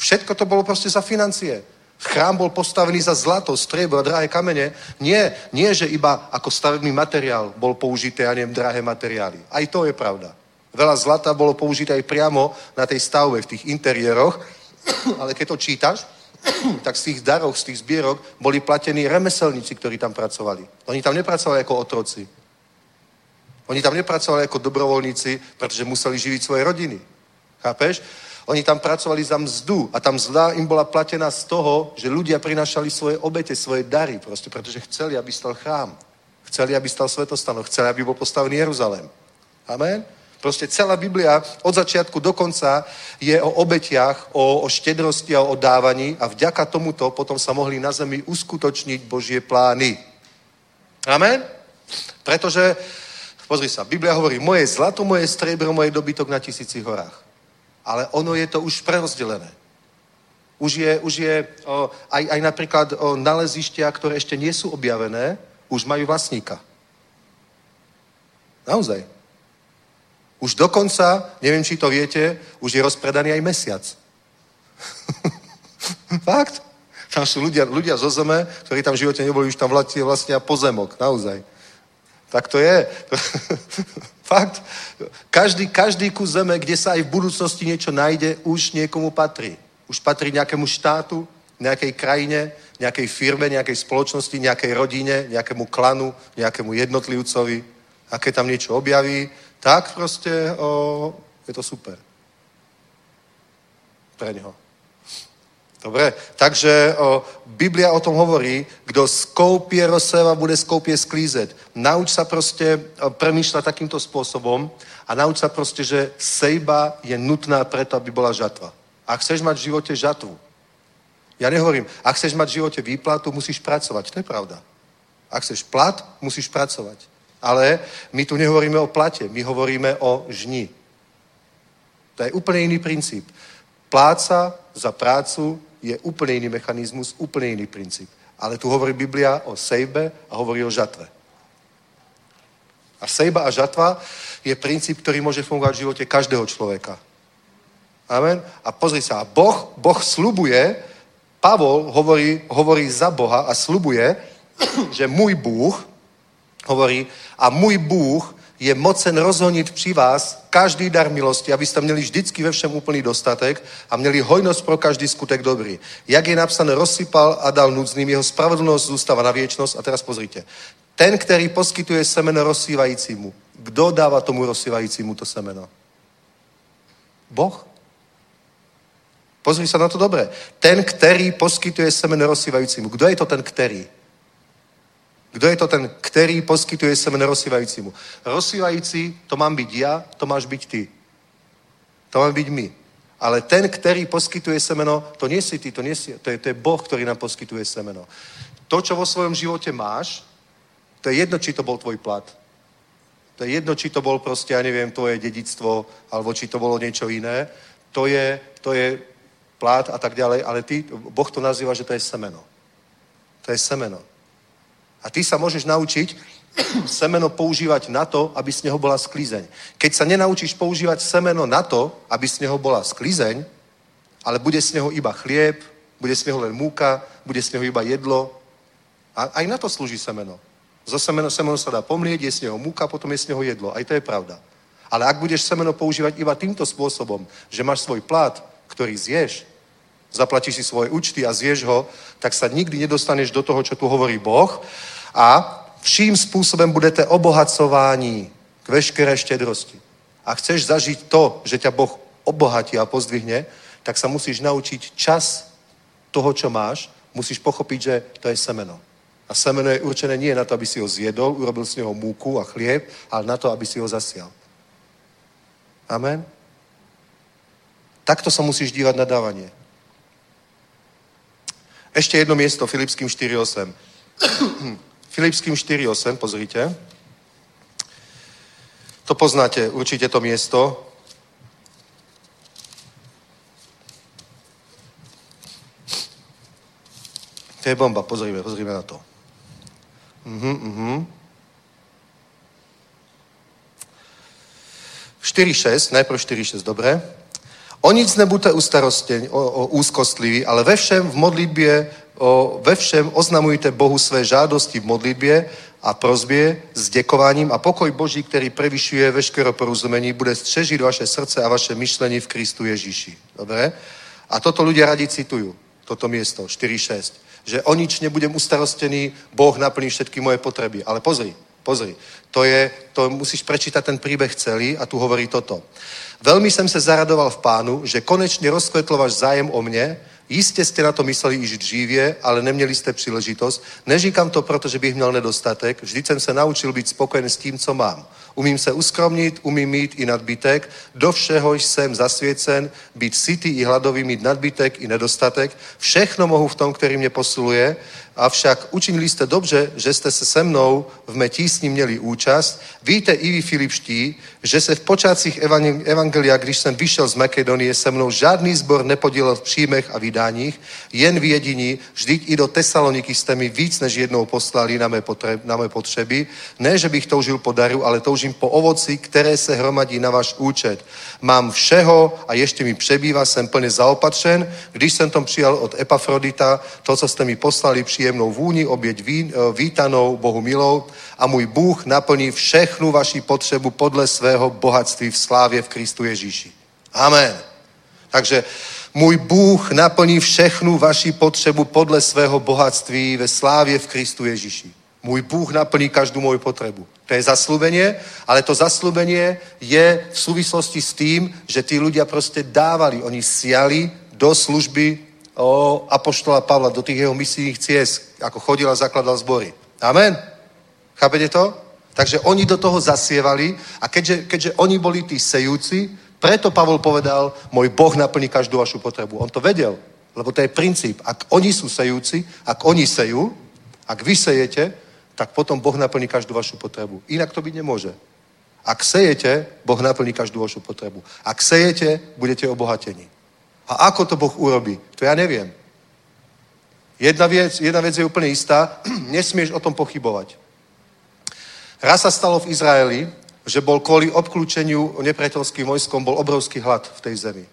Všetko to bolo proste za financie. Chrám bol postavený za zlato, striebro, drahé kamene. Nie, nie, že iba ako stavebný materiál bol použité, ja neviem, drahé materiály. Aj to je pravda. Veľa zlata bolo použité aj priamo na tej stavbe, v tých interiéroch, ale keď to čítaš, tak z tých darov, z tých zbierok boli platení remeselníci, ktorí tam pracovali. Oni tam nepracovali ako otroci. Oni tam nepracovali ako dobrovoľníci, pretože museli živiť svoje rodiny. Chápeš? Oni tam pracovali za mzdu a tá mzda im bola platená z toho, že ľudia prinašali svoje obete, svoje dary, proste, pretože chceli, aby stal chrám. Chceli, aby stal svetostano. Chceli, aby bol postavený Jeruzalém. Amen? Proste celá Biblia od začiatku do konca je o obetiach, o, o štedrosti a o dávaní a vďaka tomuto potom sa mohli na zemi uskutočniť Božie plány. Amen? Pretože, pozri sa, Biblia hovorí, moje zlato, moje striebro, moje dobytok na tisícich horách. Ale ono je to už prerozdelené. Už je, už je o, aj, aj napríklad o, nalezištia, ktoré ešte nie sú objavené, už majú vlastníka. Naozaj. Už dokonca, neviem, či to viete, už je rozpredaný aj mesiac. Fakt. Tam sú ľudia, ľudia zo zeme, ktorí tam v živote neboli, už tam vlastne, vlastne pozemok, naozaj. Tak to je. Fakt. Každý, každý kus zeme, kde sa aj v budúcnosti niečo nájde, už niekomu patrí. Už patrí nejakému štátu, nejakej krajine, nejakej firme, nejakej spoločnosti, nejakej rodine, nejakému klanu, nejakému jednotlivcovi. A keď tam niečo objaví, tak proste o, je to super. Pre neho. Dobre, takže o, Biblia o tom hovorí, kto skoupie rozseva, bude skoupie sklízet. Nauč sa proste premýšľať takýmto spôsobom a nauč sa proste, že sejba je nutná preto, aby bola žatva. Ak chceš mať v živote žatvu, ja nehovorím, ak chceš mať v živote výplatu, musíš pracovať. To je pravda. Ak chceš plat, musíš pracovať. Ale my tu nehovoríme o plate, my hovoríme o žni. To je úplne iný princíp. Pláca za prácu je úplne iný mechanizmus, úplne iný princíp. Ale tu hovorí Biblia o sejbe a hovorí o žatve. A sejba a žatva je princíp, ktorý môže fungovať v živote každého človeka. Amen. A pozri sa, boh, boh slubuje, Pavol hovorí, hovorí za Boha a slubuje, že môj Bůh, hovorí, a můj Bůh je mocen rozhonit při vás každý dar milosti, abyste měli vždycky ve všem úplný dostatek a měli hojnost pro každý skutek dobrý. Jak je napsané, rozsypal a dal núdznym, jeho spravedlnosť zůstává na věčnosť. A teraz pozrite. Ten, který poskytuje semeno rozsývajícímu. Kdo dáva tomu rozsývajícímu to semeno? Boh. Pozri sa na to dobre. Ten, který poskytuje semeno rozsývajícímu. Kdo je to ten, který? Kto je to ten, ktorý poskytuje semeno rozsývajícímu? Rozsývající, to mám byť ja, to máš byť ty. To mám byť my. Ale ten, ktorý poskytuje semeno, to nie si ty, to, nie si, to, je, to je Boh, ktorý nám poskytuje semeno. To, čo vo svojom živote máš, to je jedno, či to bol tvoj plat. To je jedno, či to bol proste, ja neviem, tvoje dedictvo, alebo či to bolo niečo iné. To je, to je plat a tak ďalej, ale ty, Boh to nazýva, že to je semeno. To je semeno. A ty sa môžeš naučiť semeno používať na to, aby z neho bola sklizeň. Keď sa nenaučíš používať semeno na to, aby z neho bola sklizeň, ale bude z neho iba chlieb, bude z neho len múka, bude z neho iba jedlo. A aj na to slúži semeno. Zo semeno, semeno sa dá pomlieť, je z neho múka, potom je z neho jedlo. Aj to je pravda. Ale ak budeš semeno používať iba týmto spôsobom, že máš svoj plat, ktorý zješ, zaplatíš si svoje účty a zješ ho, tak sa nikdy nedostaneš do toho, čo tu hovorí Boh. A vším spôsobem budete obohacováni k veškeré štedrosti. A chceš zažiť to, že ťa Boh obohatí a pozdvihne, tak sa musíš naučiť čas toho, čo máš, musíš pochopiť, že to je semeno. A semeno je určené nie na to, aby si ho zjedol, urobil z neho múku a chlieb, ale na to, aby si ho zasial. Amen? Takto sa musíš dívať na dávanie. Ešte jedno miesto, Filipským 4.8. Filipským 4.8, pozrite. To poznáte, určite to miesto. To je bomba, pozrime, pozrime na to. Uh-huh, uh-huh. 4.6, najprv 4.6, dobre. O nic nebuďte ustarostení, o, o úzkostliví, ale ve všem v modlitbě, o, ve všem oznamujte Bohu své žádosti v modlitbě a prozbě s děkováním a pokoj Boží, který prevyšuje veškeré porozumení, bude střežit vaše srdce a vaše myšlení v Kristu Ježíši. Dobre? A toto ľudia radi citujú, toto miesto, 4.6. Že o nič nebudem ustarostený, Boh naplní všetky moje potreby. Ale pozri, pozri, to je, to musíš prečítať ten príbeh celý a tu hovorí toto. Veľmi jsem se zaradoval v pánu, že konečne rozkvetl váš zájem o mne, Jistě jste na to mysleli již dřívě, ale neměli jste příležitost. Neříkám to proto, že bych měl nedostatek. Vždyť jsem se naučil být spokojen s tím, co mám. Umím se uskromnit, umím mít i nadbytek. Do všeho jsem zasvěcen, být sytý i hladový, mít nadbytek i nedostatek. Všechno mohu v tom, který mě posiluje. Avšak učinili jste dobře, že jste se se mnou v mé tísni měli účast. Víte i vy, Filipští, že se v počátcích evangelia, když jsem vyšel z Makedonie, se mnou žádný zbor nepodílel v příjmech a vydáních, jen v jediní, vždyť i do Tesaloniky jste mi víc než jednou poslali na mé, potreb, na mé potřeby. Ne, že bych toužil po daru, ale toužím po ovoci, které se hromadí na váš účet. Mám všeho a ještě mi přebývá, jsem plně zaopatřen. Když jsem tom přijal od Epafrodita, to, co jste mi poslali, příjemnou vůni, oběť eh, vítanou, Bohu milou, a můj Bůh naplní všechnu vaši potřebu podle svého bohatství v slávě v Kristu Ježíši. Amen. Takže můj Bůh naplní všechnu vaši potřebu podle svého bohatství ve slávě v Kristu Ježíši. Můj Bůh naplní každou moju potřebu. To je zaslúbenie, ale to zaslúbenie je v súvislosti s tým, že tí ľudia proste dávali, oni siali do služby o apoštola Pavla, do tých jeho misijných ciest, ako chodil a zakladal zbory. Amen? Chápete to? Takže oni do toho zasievali a keďže, keďže oni boli tí sejúci, preto Pavol povedal, môj Boh naplní každú vašu potrebu. On to vedel, lebo to je princíp. Ak oni sú sejúci, ak oni sejú, ak vy sejete, tak potom Boh naplní každú vašu potrebu. Inak to byť nemôže. Ak sejete, Boh naplní každú vašu potrebu. Ak sejete, budete obohatení. A ako to Boh urobí? To ja neviem. Jedna vec, jedna vec je úplne istá, nesmieš o tom pochybovať. Raz sa stalo v Izraeli, že bol kvôli obklúčeniu nepriateľským vojskom bol obrovský hlad v tej zemi.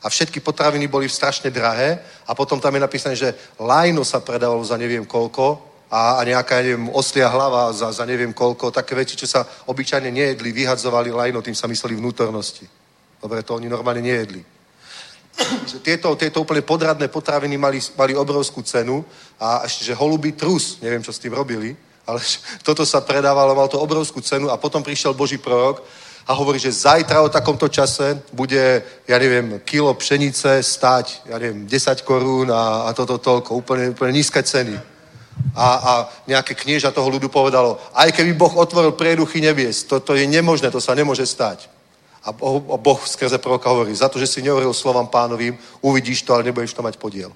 A všetky potraviny boli strašne drahé a potom tam je napísané, že lajno sa predávalo za neviem koľko a, a nejaká, neviem, oslia hlava za, za neviem koľko, také veci, čo sa obyčajne nejedli, vyhadzovali lajno, tým sa mysleli vnútornosti. Dobre, to oni normálne nejedli. tieto, tieto úplne podradné potraviny mali, mali obrovskú cenu a ešte, že holubý trus, neviem, čo s tým robili, ale toto sa predávalo, mal to obrovskú cenu a potom prišiel Boží prorok a hovorí, že zajtra o takomto čase bude, ja neviem, kilo pšenice stáť, ja neviem, 10 korún a, a toto toľko, úplne, úplne nízke ceny. A, a nejaké knieža toho ľudu povedalo, aj keby Boh otvoril prieduchy nebies, to, to je nemožné, to sa nemôže stať. A Boh, skrze proroka hovorí, za to, že si nehovoril slovám pánovým, uvidíš to, ale nebudeš to mať podiel.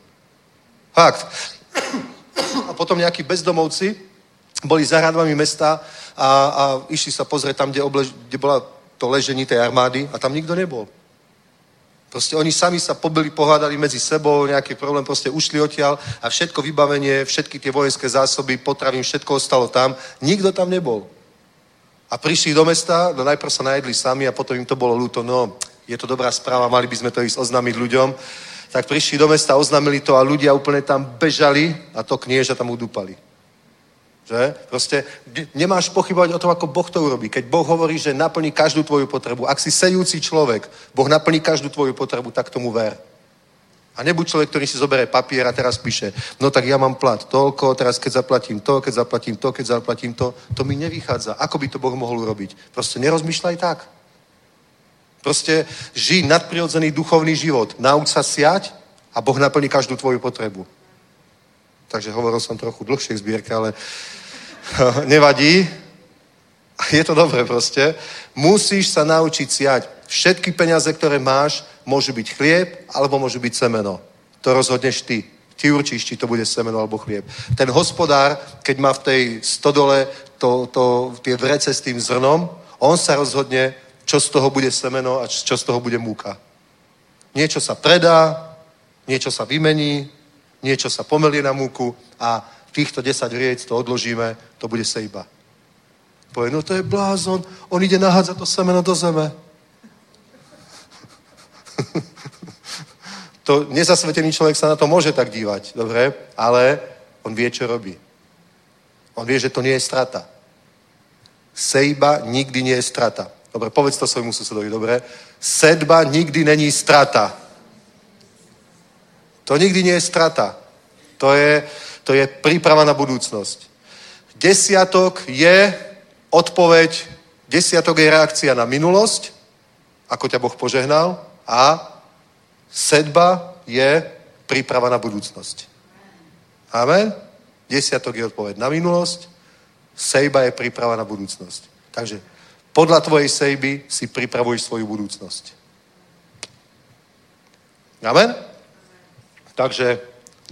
Fakt. A potom nejakí bezdomovci boli za hradbami mesta a, a išli sa pozrieť tam, kde, oblež, kde bola to ležení tej armády a tam nikto nebol. Proste oni sami sa pobili, pohádali medzi sebou, nejaký problém, proste ušli odtiaľ a všetko vybavenie, všetky tie vojenské zásoby, potravín, všetko ostalo tam. Nikto tam nebol. A prišli do mesta, no najprv sa najedli sami a potom im to bolo ľúto, no je to dobrá správa, mali by sme to ísť oznámiť ľuďom. Tak prišli do mesta, oznámili to a ľudia úplne tam bežali a to knieža tam udúpali. Že? Proste nemáš pochybovať o tom, ako Boh to urobí. Keď Boh hovorí, že naplní každú tvoju potrebu, ak si sejúci človek, Boh naplní každú tvoju potrebu, tak tomu ver. A nebuď človek, ktorý si zoberie papier a teraz píše, no tak ja mám plat toľko, teraz keď zaplatím to, keď zaplatím to, keď zaplatím to, to mi nevychádza. Ako by to Boh mohol urobiť? Proste nerozmýšľaj tak. Proste žij nadprirodzený duchovný život. Nauč sa siať a Boh naplní každú tvoju potrebu. Takže hovoril som trochu dlhšie zbierke, ale nevadí. Je to dobré proste. Musíš sa naučiť siať. Všetky peniaze, ktoré máš, môžu byť chlieb, alebo môžu byť semeno. To rozhodneš ty. Ty určíš, či to bude semeno alebo chlieb. Ten hospodár, keď má v tej stodole to, to, tie vrece s tým zrnom, on sa rozhodne, čo z toho bude semeno a čo z toho bude múka. Niečo sa predá, niečo sa vymení, niečo sa pomelie na múku a týchto 10 vriec to odložíme, to bude sejba. Povie, no to je blázon, on ide nahádzať to semeno do zeme. To nezasvetený človek sa na to môže tak dívať, dobre? Ale on vie, čo robí. On vie, že to nie je strata. Sejba nikdy nie je strata. Dobre, povedz to svojmu susedovi, dobre? Sedba nikdy není strata. To nikdy nie je strata. To je, to je príprava na budúcnosť. Desiatok je odpoveď, desiatok je reakcia na minulosť, ako ťa Boh požehnal, a sedba je príprava na budúcnosť. Amen? Desiatok je odpoveď na minulosť, sejba je príprava na budúcnosť. Takže podľa tvojej sejby si pripravuj svoju budúcnosť. Amen? Takže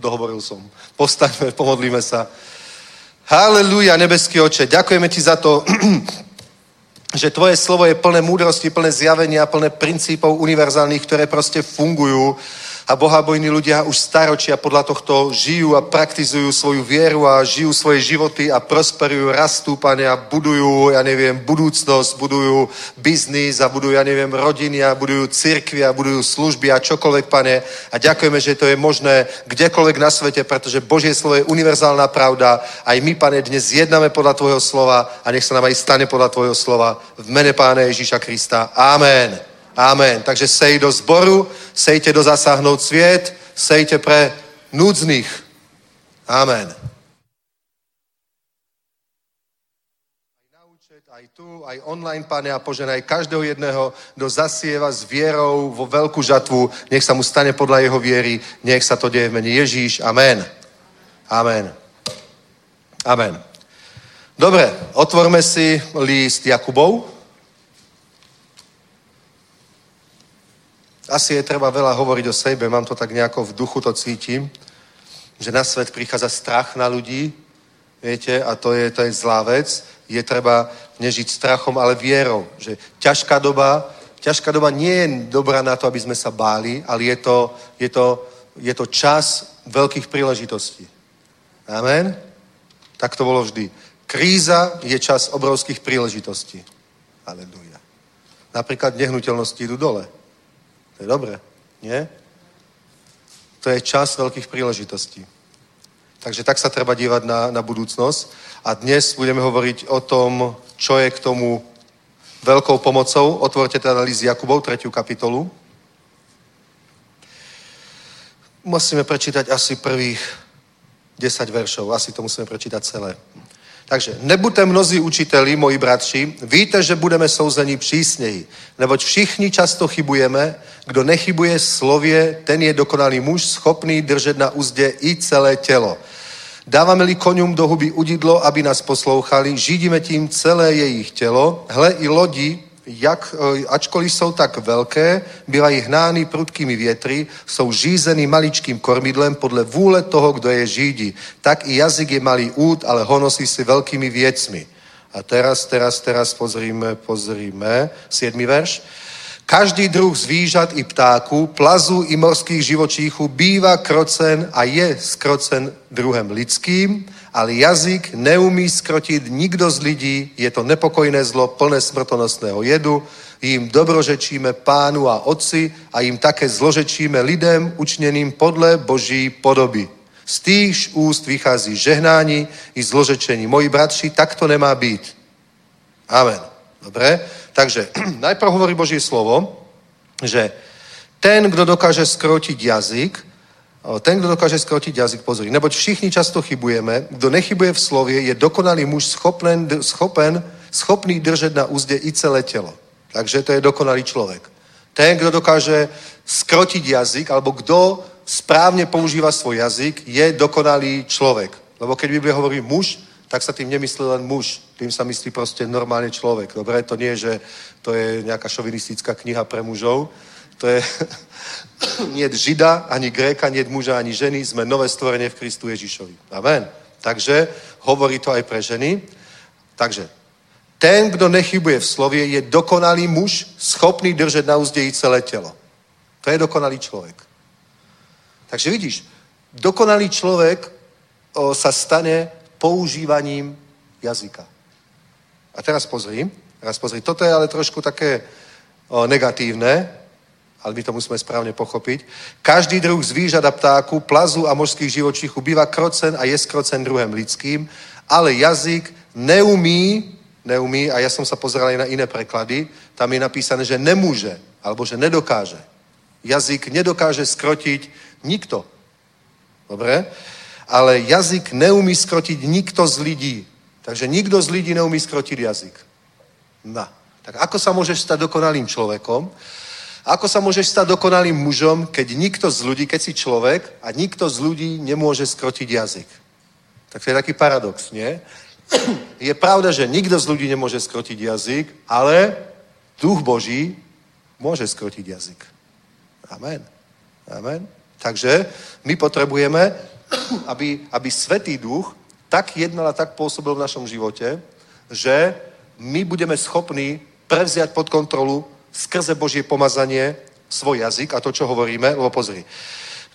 dohovoril som. Postaňme, pomodlíme sa. Haleluja, nebeský oče, ďakujeme ti za to, že tvoje slovo je plné múdrosti, plné zjavenia, plné princípov univerzálnych, ktoré proste fungujú a bohabojní ľudia už staročia podľa tohto žijú a praktizujú svoju vieru a žijú svoje životy a prosperujú, rastú, pane, a budujú, ja neviem, budúcnosť, budujú biznis a budujú, ja neviem, rodiny a budujú cirkvi a budujú služby a čokoľvek, pane. A ďakujeme, že to je možné kdekoľvek na svete, pretože Božie slovo je univerzálna pravda. Aj my, pane, dnes jednáme podľa Tvojho slova a nech sa nám aj stane podľa Tvojho slova. V mene Pána Ježíša Krista. Amen. Amen. Takže sej do zboru, sejte do zasáhnout sviet, sejte pre núdznych. Amen. aj online, pane, a poženaj každého jedného, kto zasieva s vierou vo veľkú žatvu, nech sa mu stane podľa jeho viery, nech sa to deje v mene Ježíš. Amen. Amen. Amen. Dobre, otvorme si list Jakubov. Asi je treba veľa hovoriť o sebe, mám to tak nejako v duchu, to cítim, že na svet prichádza strach na ľudí, viete, a to je, to je zlá vec. Je treba nežiť strachom, ale vierou, že ťažká doba, ťažká doba nie je dobrá na to, aby sme sa báli, ale je to, je to, je to čas veľkých príležitostí. Amen? Tak to bolo vždy. Kríza je čas obrovských príležitostí. Aleluja. Napríklad nehnuteľnosti idú dole. To je dobré, nie? To je čas veľkých príležitostí. Takže tak sa treba dívať na, na budúcnosť. A dnes budeme hovoriť o tom, čo je k tomu veľkou pomocou. Otvorte teda list Jakubov, tretiu kapitolu. Musíme prečítať asi prvých 10 veršov. Asi to musíme prečítať celé. Takže nebuďte mnozí učiteli, moji bratři, víte, že budeme souzeni přísněji, neboť všichni často chybujeme, kdo nechybuje slově, ten je dokonalý muž, schopný držet na úzdě i celé tělo. Dáváme-li koňům do huby udidlo, aby nás poslouchali, židíme tím celé jejich tělo, hle i lodi, jak, eh, ačkoliv jsou tak velké, bývají hnány prudkými větry, jsou žízeny maličkým kormidlem podle vůle toho, kdo je žídi. Tak i jazyk je malý út, ale honosí si veľkými věcmi. A teraz, teraz, teraz pozrime, pozrime, siedmi verš. Každý druh zvířat i ptáků, plazů i morských živočíchů bývá krocen a je skrocen druhem lidským, ale jazyk neumí skrotiť nikto z lidí, je to nepokojné zlo, plné smrtonosného jedu, jim dobrožečíme pánu a otci a jim také zložečíme lidem učneným podle Boží podoby. Z týchž úst vychází žehnání i zložečení. Moji bratři, tak to nemá být. Amen. Dobre? Takže najprv hovorí Boží slovo, že ten, kdo dokáže skrotiť jazyk, ten, kdo dokáže skrotiť jazyk, pozri, neboť všichni často chybujeme, kdo nechybuje v slově, je dokonalý muž schopen, schopen, schopný držet na úzde i celé telo. Takže to je dokonalý človek. Ten, kdo dokáže skrotiť jazyk, alebo kdo správne používa svoj jazyk, je dokonalý človek. Lebo keď Biblia hovorí muž, tak sa tým nemyslí len muž. Tým sa myslí proste normálne človek. Dobre, to nie je, že to je nejaká šovinistická kniha pre mužov. To je nie žida, ani gréka, nie muža, ani ženy. Sme nové stvorenie v Kristu Ježišovi. Amen. Takže hovorí to aj pre ženy. Takže ten, kdo nechybuje v slově, je dokonalý muž, schopný držet na úzději celé tělo. To je dokonalý človek. Takže vidíš, dokonalý človek o, sa stane používaním jazyka. A teraz pozri, teraz pozri, toto je ale trošku také o, negatívne, ale my to musíme správne pochopiť. Každý druh zvířat a ptáku, plazu a mořských živočichů býva krocen a je skrocen druhem lidským, ale jazyk neumí, neumí, a ja som sa pozeral aj na iné preklady, tam je napísané, že nemôže, alebo že nedokáže. Jazyk nedokáže skrotiť nikto. Dobre? Ale jazyk neumí skrotiť nikto z lidí. Takže nikto z lidí neumí skrotiť jazyk. No. Tak ako sa môžeš stať dokonalým človekom? Ako sa môžeš stať dokonalým mužom, keď nikto z ľudí, keď si človek a nikto z ľudí nemôže skrotiť jazyk? Tak to je taký paradox, nie? Je pravda, že nikto z ľudí nemôže skrotiť jazyk, ale duch Boží môže skrotiť jazyk. Amen. Amen. Takže my potrebujeme, aby, aby Svetý duch tak jednal a tak pôsobil v našom živote, že my budeme schopní prevziať pod kontrolu skrze Božie pomazanie svoj jazyk a to, čo hovoríme, lebo pozri.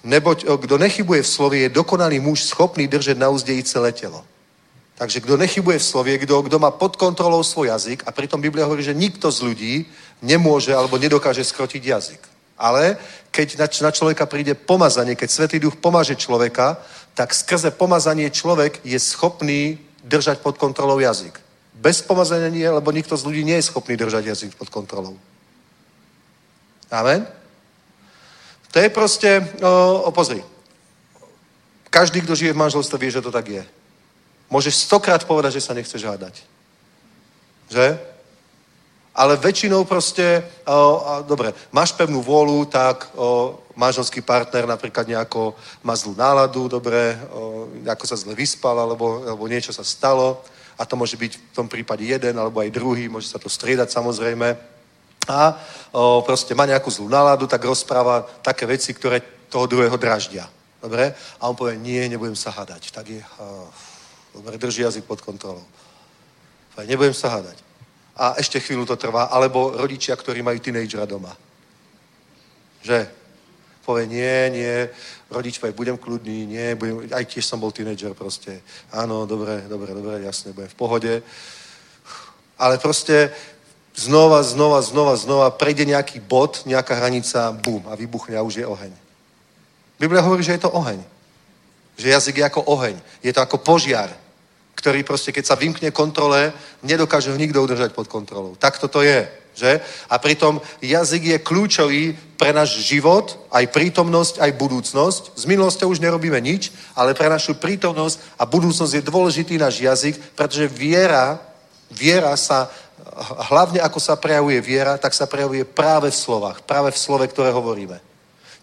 Neboť kto nechybuje v slovie, je dokonalý muž schopný držať na úzde i celé telo. Takže kto nechybuje v slovie, kto, kto má pod kontrolou svoj jazyk, a pritom Biblia hovorí, že nikto z ľudí nemôže alebo nedokáže skrotiť jazyk. Ale keď na, človeka príde pomazanie, keď Svetý Duch pomáže človeka, tak skrze pomazanie človek je schopný držať pod kontrolou jazyk. Bez pomazania nie, lebo nikto z ľudí nie je schopný držať jazyk pod kontrolou. Amen? To je proste, o, o pozri. Každý, kto žije v manželstve, vie, že to tak je. Môžeš stokrát povedať, že sa nechceš hádať. Že? Ale väčšinou proste, a, dobre, máš pevnú vôľu, tak o, manželský partner napríklad nejako má zlú náladu, dobre, o, ako sa zle vyspal, alebo, alebo niečo sa stalo. A to môže byť v tom prípade jeden, alebo aj druhý, môže sa to striedať samozrejme. A o, proste má nejakú zlú náladu, tak rozpráva také veci, ktoré toho druhého draždia. Dobre? A on povie, nie, nebudem sa hádať. Tak je, uh, dobre, drží jazyk pod kontrolou. Povie, nebudem sa hádať. A ešte chvíľu to trvá. Alebo rodičia, ktorí majú teenagera doma. Že? Povie, nie, nie, rodič povie, budem kľudný, nie, budem, aj tiež som bol teenager proste. Áno, dobre, dobre, dobre, jasne, budem v pohode. Ale proste znova, znova, znova, znova prejde nejaký bod, nejaká hranica, bum, a vybuchne a už je oheň. Biblia hovorí, že je to oheň. Že jazyk je ako oheň. Je to ako požiar, ktorý proste, keď sa vymkne kontrole, nedokáže ho nikto udržať pod kontrolou. Tak toto je. Že? A pritom jazyk je kľúčový pre náš život, aj prítomnosť, aj budúcnosť. Z minulosti už nerobíme nič, ale pre našu prítomnosť a budúcnosť je dôležitý náš jazyk, pretože viera, viera sa, hlavne ako sa prejavuje viera, tak sa prejavuje práve v slovách, práve v slove, ktoré hovoríme.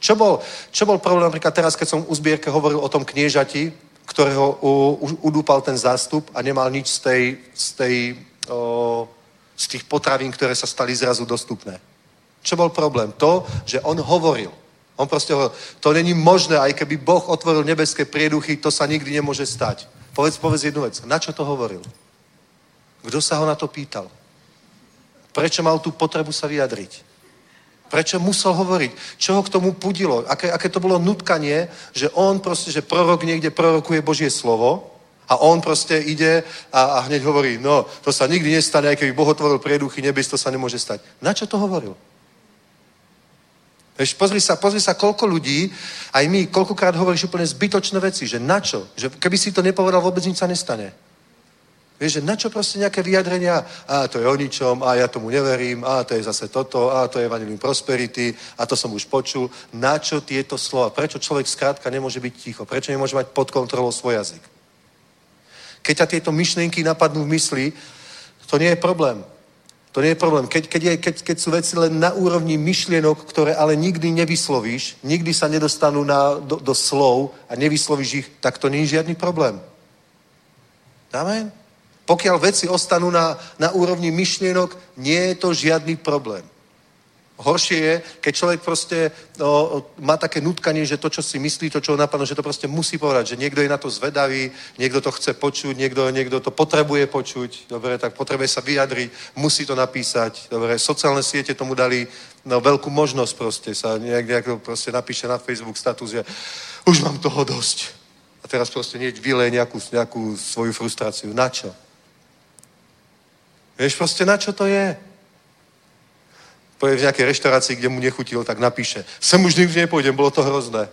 Čo bol, čo bol problém napríklad teraz, keď som u zbierke hovoril o tom kniežati, ktorého udúpal ten zástup a nemal nič z tej, z tej o, z tých potravín, ktoré sa stali zrazu dostupné. Čo bol problém? To, že on hovoril. On proste hovoril, to není možné, aj keby Boh otvoril nebeské prieduchy, to sa nikdy nemôže stať. Povedz, povedz jednu vec. Na čo to hovoril? Kto sa ho na to pýtal? Prečo mal tú potrebu sa vyjadriť? Prečo musel hovoriť? Čo ho k tomu pudilo? Aké, aké to bolo nutkanie, že on proste, že prorok niekde prorokuje Božie slovo a on proste ide a, a hneď hovorí, no, to sa nikdy nestane, aj keby Boh otvoril prieduchy nebes, to sa nemôže stať. Na čo to hovoril? Vieš, pozri sa, pozri sa, koľko ľudí, aj my, koľkokrát hovoríš úplne zbytočné veci, že na čo? Že keby si to nepovedal, vôbec nič sa nestane. Vieš, že na čo proste nejaké vyjadrenia, a to je o ničom, a ja tomu neverím, a to je zase toto, a to je Evangelium Prosperity, a to som už počul. Na čo tieto slova? Prečo človek skrátka nemôže byť ticho? Prečo nemôže mať pod kontrolou svoj jazyk? Keď ťa tieto myšlienky napadnú v mysli, to nie je problém. To nie je problém. Keď, keď, je, keď, keď sú veci len na úrovni myšlienok, ktoré ale nikdy nevyslovíš, nikdy sa nedostanú na, do, do slov a nevyslovíš ich, tak to nie je žiadny problém. Amen? Pokiaľ veci ostanú na, na úrovni myšlienok, nie je to žiadny problém. Horšie je, keď človek proste no, má také nutkanie, že to, čo si myslí, to, čo napadlo, že to proste musí povedať, že niekto je na to zvedavý, niekto to chce počuť, niekto, niekto to potrebuje počuť, dobre, tak potrebuje sa vyjadriť, musí to napísať, dobre, sociálne siete tomu dali no, veľkú možnosť proste, sa nejak, nejak proste napíše na Facebook status, že už mám toho dosť. A teraz proste nieť vylej nejakú, nejakú svoju frustráciu. Na čo? Vieš proste, na čo to je? povie v nejakej reštaurácii, kde mu nechutil, tak napíše, sem už nikdy nepôjdem, bolo to hrozné.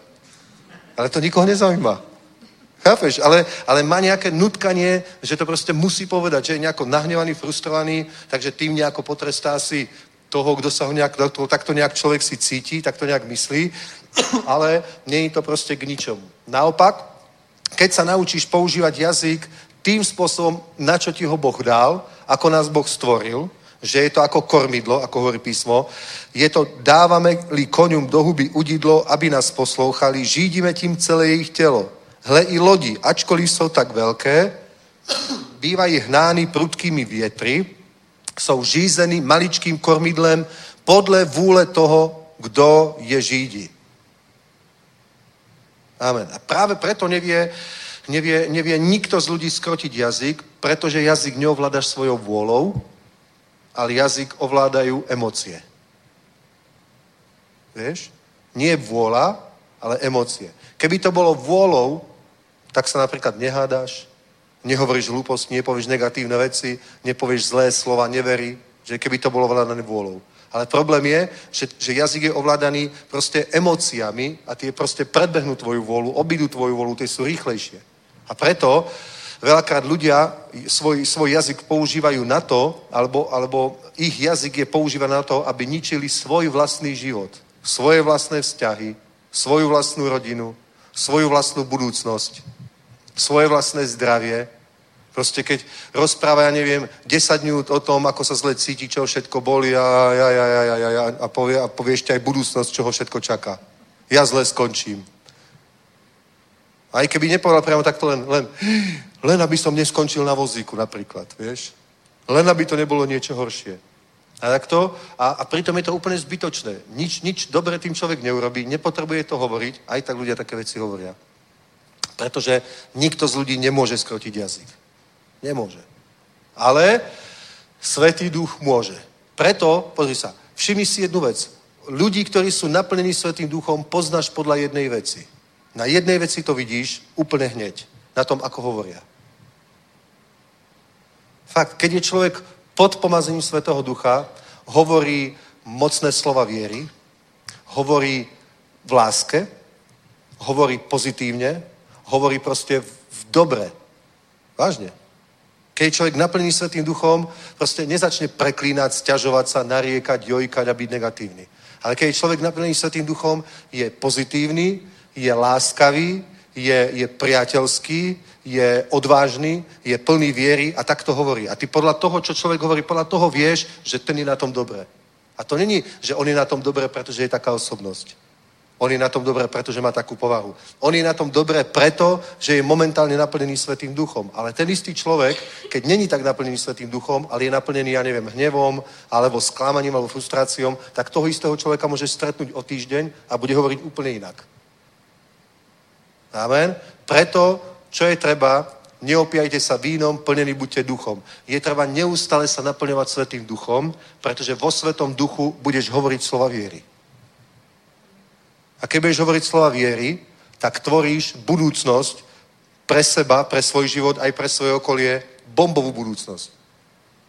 Ale to nikoho nezaujíma. Chápeš? Ale, ale má nejaké nutkanie, že to proste musí povedať, že je nejako nahnevaný, frustrovaný, takže tým nejako potrestá si toho, kdo sa ho nejak, takto nejak človek si cíti, tak to nejak myslí, ale nie je to proste k ničomu. Naopak, keď sa naučíš používať jazyk tým spôsobom, na čo ti ho Boh dal, ako nás Boh stvoril, že je to ako kormidlo, ako hovorí písmo, je to dávame-li koňom do huby udidlo, aby nás poslouchali, žídime tím celé jejich tělo. Hle i lodi, ačkoliv jsou tak veľké, bývají hnány prudkými vietry, jsou řízeny maličkým kormidlem podle vůle toho, kdo je žídi. Amen. A práve preto nevie, nevie, nevie nikto z ľudí skrotiť jazyk, pretože jazyk neovládaš svojou vôľou, ale jazyk ovládajú emócie. Vieš? Nie vôľa, ale emócie. Keby to bolo vôľou, tak sa napríklad nehádaš, nehovoríš hlúposti, nepovieš negatívne veci, nepovieš zlé slova, neverí, že keby to bolo ovládané vôľou. Ale problém je, že, že jazyk je ovládaný proste emóciami a tie proste predbehnú tvoju vôľu, obidú tvoju vôľu, tie sú rýchlejšie. A preto veľakrát ľudia svoj, svoj jazyk používajú na to, alebo, alebo ich jazyk je používaný na to, aby ničili svoj vlastný život, svoje vlastné vzťahy, svoju vlastnú rodinu, svoju vlastnú budúcnosť, svoje vlastné zdravie. Proste keď rozpráva, ja neviem, 10 minút o tom, ako sa zle cíti, čo všetko boli a, ja, ja, ja, ja, ja, a, povie, a povie ešte aj budúcnosť, čo všetko čaká. Ja zle skončím. Aj keby nepovedal priamo takto len, len, len aby som neskončil na vozíku napríklad, vieš? Len aby to nebolo niečo horšie. A takto, a, a pritom je to úplne zbytočné. Nič, nič dobre tým človek neurobí, nepotrebuje to hovoriť, aj tak ľudia také veci hovoria. Pretože nikto z ľudí nemôže skrotiť jazyk. Nemôže. Ale Svetý duch môže. Preto, pozri sa, všimni si jednu vec. Ľudí, ktorí sú naplnení Svetým duchom, poznáš podľa jednej veci. Na jednej veci to vidíš úplne hneď. Na tom, ako hovoria. Fakt, keď je človek pod pomazením Svetého Ducha, hovorí mocné slova viery, hovorí v láske, hovorí pozitívne, hovorí proste v dobre. Vážne. Keď človek naplný Svetým duchom, proste nezačne preklínať, stiažovať sa, nariekať, jojkať a byť negatívny. Ale keď človek naplnený Svetým duchom, je pozitívny, je láskavý, je, je priateľský, je odvážny, je plný viery a tak to hovorí. A ty podľa toho, čo človek hovorí, podľa toho vieš, že ten je na tom dobre. A to není, že on je na tom dobre, pretože je taká osobnosť. On je na tom dobré, pretože má takú povahu. On je na tom dobré preto, že je momentálne naplnený Svetým duchom. Ale ten istý človek, keď není tak naplnený Svetým duchom, ale je naplnený, ja neviem, hnevom, alebo sklamaním, alebo frustráciou, tak toho istého človeka môže stretnúť o týždeň a bude hovoriť úplne inak. Amen. Preto, čo je treba, neopijajte sa vínom, plnený buďte duchom. Je treba neustále sa naplňovať Svetým duchom, pretože vo Svetom duchu budeš hovoriť slova viery. A keď budeš hovoriť slova viery, tak tvoríš budúcnosť pre seba, pre svoj život, aj pre svoje okolie, bombovú budúcnosť.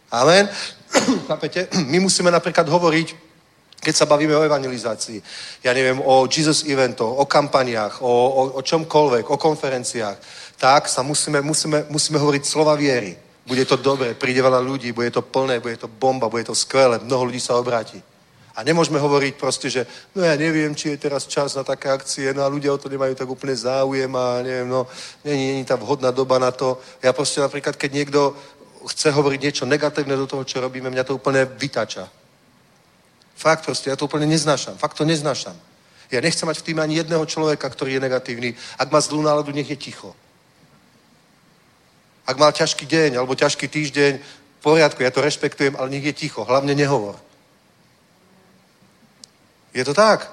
Amen? Chápete? My musíme napríklad hovoriť keď sa bavíme o evangelizácii, ja neviem, o Jesus eventoch, o kampaniách, o, o, o čomkoľvek, o konferenciách, tak sa musíme, musíme, musíme hovoriť slova viery. Bude to dobre, príde veľa ľudí, bude to plné, bude to bomba, bude to skvelé, mnoho ľudí sa obráti. A nemôžeme hovoriť proste, že no ja neviem, či je teraz čas na také akcie, no a ľudia o to nemajú tak úplne záujem a neviem, no není, není tá vhodná doba na to. Ja proste napríklad, keď niekto chce hovoriť niečo negatívne do toho, čo robíme, mňa to úplne vytača. Fakt proste, ja to úplne neznášam. Fakt to neznášam. Ja nechcem mať v tým ani jedného človeka, ktorý je negatívny. Ak má zlú náladu, nech je ticho. Ak mal ťažký deň alebo ťažký týždeň, v poriadku, ja to rešpektujem, ale nech je ticho. Hlavne nehovor. Je to tak?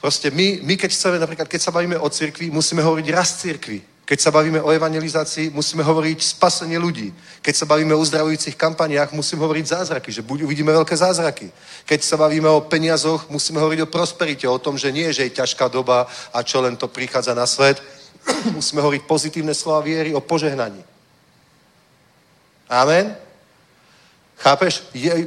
Proste my, my keď chceme, napríklad, keď sa bavíme o cirkvi, musíme hovoriť raz cirkvi. Keď sa bavíme o evangelizácii, musíme hovoriť spasenie ľudí. Keď sa bavíme o uzdravujúcich kampaniách, musíme hovoriť zázraky, že uvidíme veľké zázraky. Keď sa bavíme o peniazoch, musíme hovoriť o prosperite, o tom, že nie, že je ťažká doba a čo len to prichádza na svet. musíme hovoriť pozitívne slova viery o požehnaní. Amen? Chápeš? Je,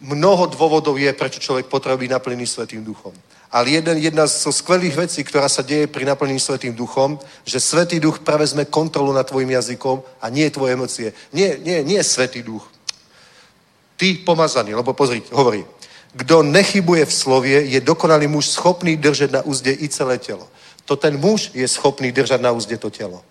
mnoho dôvodov je, prečo človek potrebuje byť Svetým duchom. Ale jeden, jedna zo skvelých vecí, ktorá sa deje pri naplnení Svetým duchom, že Svetý duch prevezme kontrolu nad tvojim jazykom a nie tvoje emócie. Nie, nie, nie Svetý duch. Ty pomazaný, lebo pozri, hovorí, kdo nechybuje v slově, je dokonalý muž schopný držet na úzde i celé tělo. To ten muž je schopný držať na úzde to telo.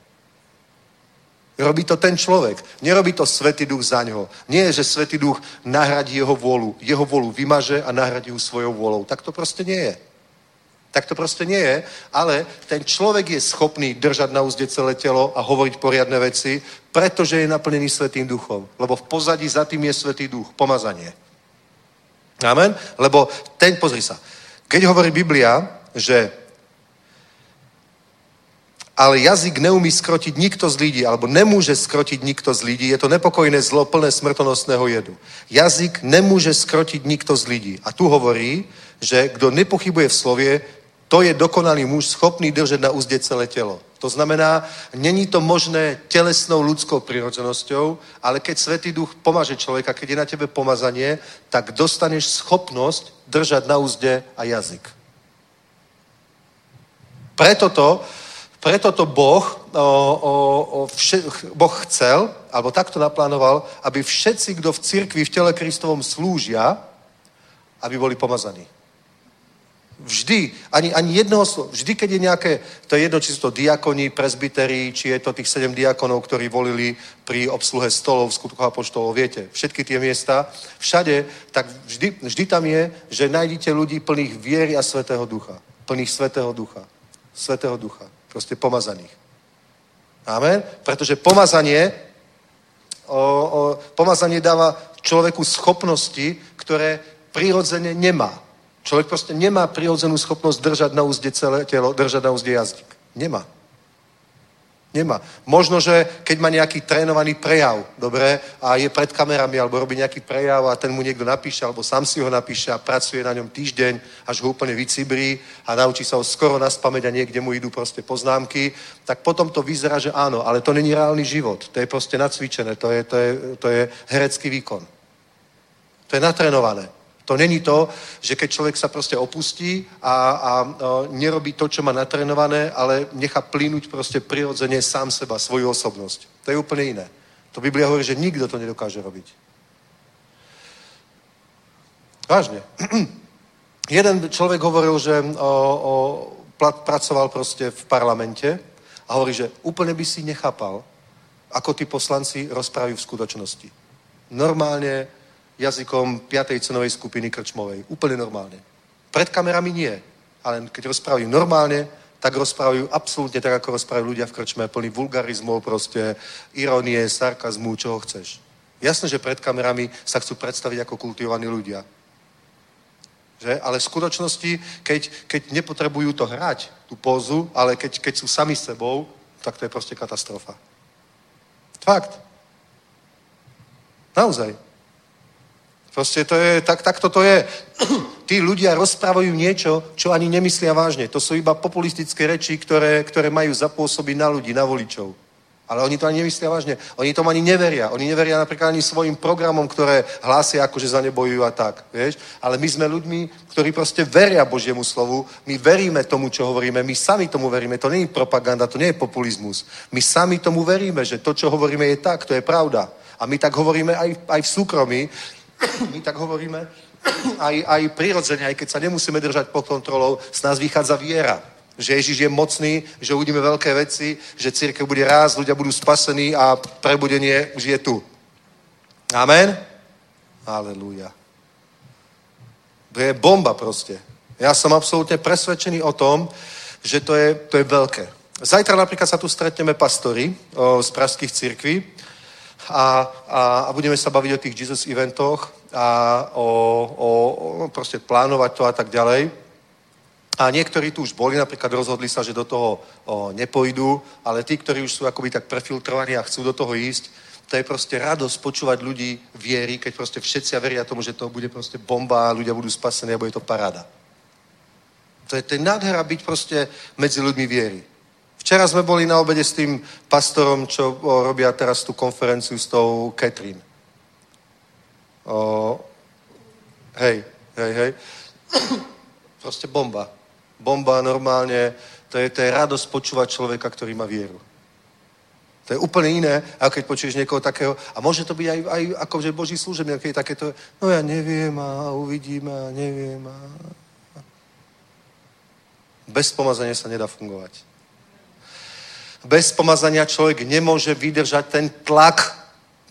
Robí to ten človek. Nerobí to Svetý duch za ňo. Nie je, že Svetý duch nahradí jeho vôľu. Jeho vôľu vymaže a nahradí ju svojou vôľou. Tak to proste nie je. Tak to proste nie je, ale ten človek je schopný držať na úzde celé telo a hovoriť poriadne veci, pretože je naplnený Svetým duchom. Lebo v pozadí za tým je Svetý duch, pomazanie. Amen? Lebo ten, pozri sa, keď hovorí Biblia, že ale jazyk neumí skrotiť nikto z lidí, alebo nemôže skrotiť nikto z lidí. Je to nepokojné zlo plné smrtonosného jedu. Jazyk nemôže skrotiť nikto z lidí. A tu hovorí, že kto nepochybuje v slovie, to je dokonalý muž schopný držať na úzde celé telo. To znamená, není to možné telesnou ľudskou prirodzenosťou, ale keď Svetý Duch pomáže človeka, keď je na tebe pomazanie, tak dostaneš schopnosť držať na úzde a jazyk. Preto to, preto to Boh, o, o, o vše, boh chcel, alebo takto naplánoval, aby všetci, kto v cirkvi v tele Kristovom slúžia, aby boli pomazaní. Vždy, ani, ani jednoho slova, vždy, keď je nejaké, to je jedno, či sú to diakoni, presbyteri, či je to tých sedem diakonov, ktorí volili pri obsluhe stolov, skutkoch a poštolov, viete, všetky tie miesta, všade, tak vždy, vždy tam je, že nájdete ľudí plných viery a svetého ducha. Plných svetého ducha. Svetého ducha. Proste pomazaných. Amen? Pretože pomazanie, o, o, pomazanie dáva človeku schopnosti, ktoré prirodzene nemá. Človek proste nemá prirodzenú schopnosť držať na úzde celé telo, držať na úzde jazyk. Nemá. Nemá. Možno, že keď má nejaký trénovaný prejav, dobre, a je pred kamerami, alebo robí nejaký prejav a ten mu niekto napíše, alebo sám si ho napíše a pracuje na ňom týždeň, až ho úplne vycibrí a naučí sa ho skoro na spameť a niekde mu idú proste poznámky, tak potom to vyzerá, že áno, ale to není reálny život. To je proste nacvičené, to je, to je, to je herecký výkon. To je natrénované. To není to, že keď človek sa proste opustí a, a, a nerobí to, čo má natrénované, ale nechá plínuť proste prirodzene sám seba, svoju osobnosť. To je úplne iné. To Biblia hovorí, že nikto to nedokáže robiť. Vážne. Jeden človek hovoril, že o, o, pracoval proste v parlamente a hovorí, že úplne by si nechápal, ako tí poslanci rozprávajú v skutočnosti. Normálne jazykom 5. cenovej skupiny krčmovej. Úplne normálne. Pred kamerami nie, ale keď rozprávajú normálne, tak rozprávajú absolútne tak, ako rozprávajú ľudia v krčme, plný vulgarizmov, proste ironie, sarkazmu, čoho chceš. Jasné, že pred kamerami sa chcú predstaviť ako kultivovaní ľudia. Že? Ale v skutočnosti, keď, keď nepotrebujú to hrať, tú pózu, ale keď, keď sú sami sebou, tak to je proste katastrofa. Fakt. Naozaj. Proste to je, tak, tak toto je. Tí ľudia rozprávajú niečo, čo ani nemyslia vážne. To sú iba populistické reči, ktoré, ktoré majú zapôsobiť na ľudí, na voličov. Ale oni to ani nemyslia vážne. Oni tomu ani neveria. Oni neveria napríklad ani svojim programom, ktoré hlásia, akože za ne bojujú a tak. Vieš? Ale my sme ľuďmi, ktorí proste veria Božiemu slovu. My veríme tomu, čo hovoríme. My sami tomu veríme. To je propaganda, to nie je populizmus. My sami tomu veríme, že to, čo hovoríme, je tak, to je pravda. A my tak hovoríme aj, aj v súkromí, my tak hovoríme, aj, aj prirodzene, aj keď sa nemusíme držať pod kontrolou, z nás vychádza viera. Že Ježiš je mocný, že uvidíme veľké veci, že církev bude ráz, ľudia budú spasení a prebudenie už je tu. Amen? Aleluja. To je bomba proste. Ja som absolútne presvedčený o tom, že to je, to je veľké. Zajtra napríklad sa tu stretneme pastori o, z pražských církví a, a, a budeme sa baviť o tých Jesus eventoch a o, o, o proste plánovať to a tak ďalej. A niektorí tu už boli, napríklad rozhodli sa, že do toho o, nepojdu, ale tí, ktorí už sú akoby tak prefiltrovaní a chcú do toho ísť, to je proste radosť počúvať ľudí viery, keď proste všetci veria tomu, že to bude proste bomba ľudia budú spasení a bude to paráda. To je, to je nádhera byť proste medzi ľuďmi viery. Včera sme boli na obede s tým pastorom, čo o, robia teraz tú konferenciu s tou Katrin. O, Hej, hej, hej. Proste bomba. Bomba normálne, to je, to je radosť počúvať človeka, ktorý má vieru. To je úplne iné, ako keď počuješ niekoho takého. A môže to byť aj, aj akože Boží služebník, keď je takéto, no ja neviem a uvidím a neviem a... Bez pomazania sa nedá fungovať. Bez pomazania človek nemôže vydržať ten tlak,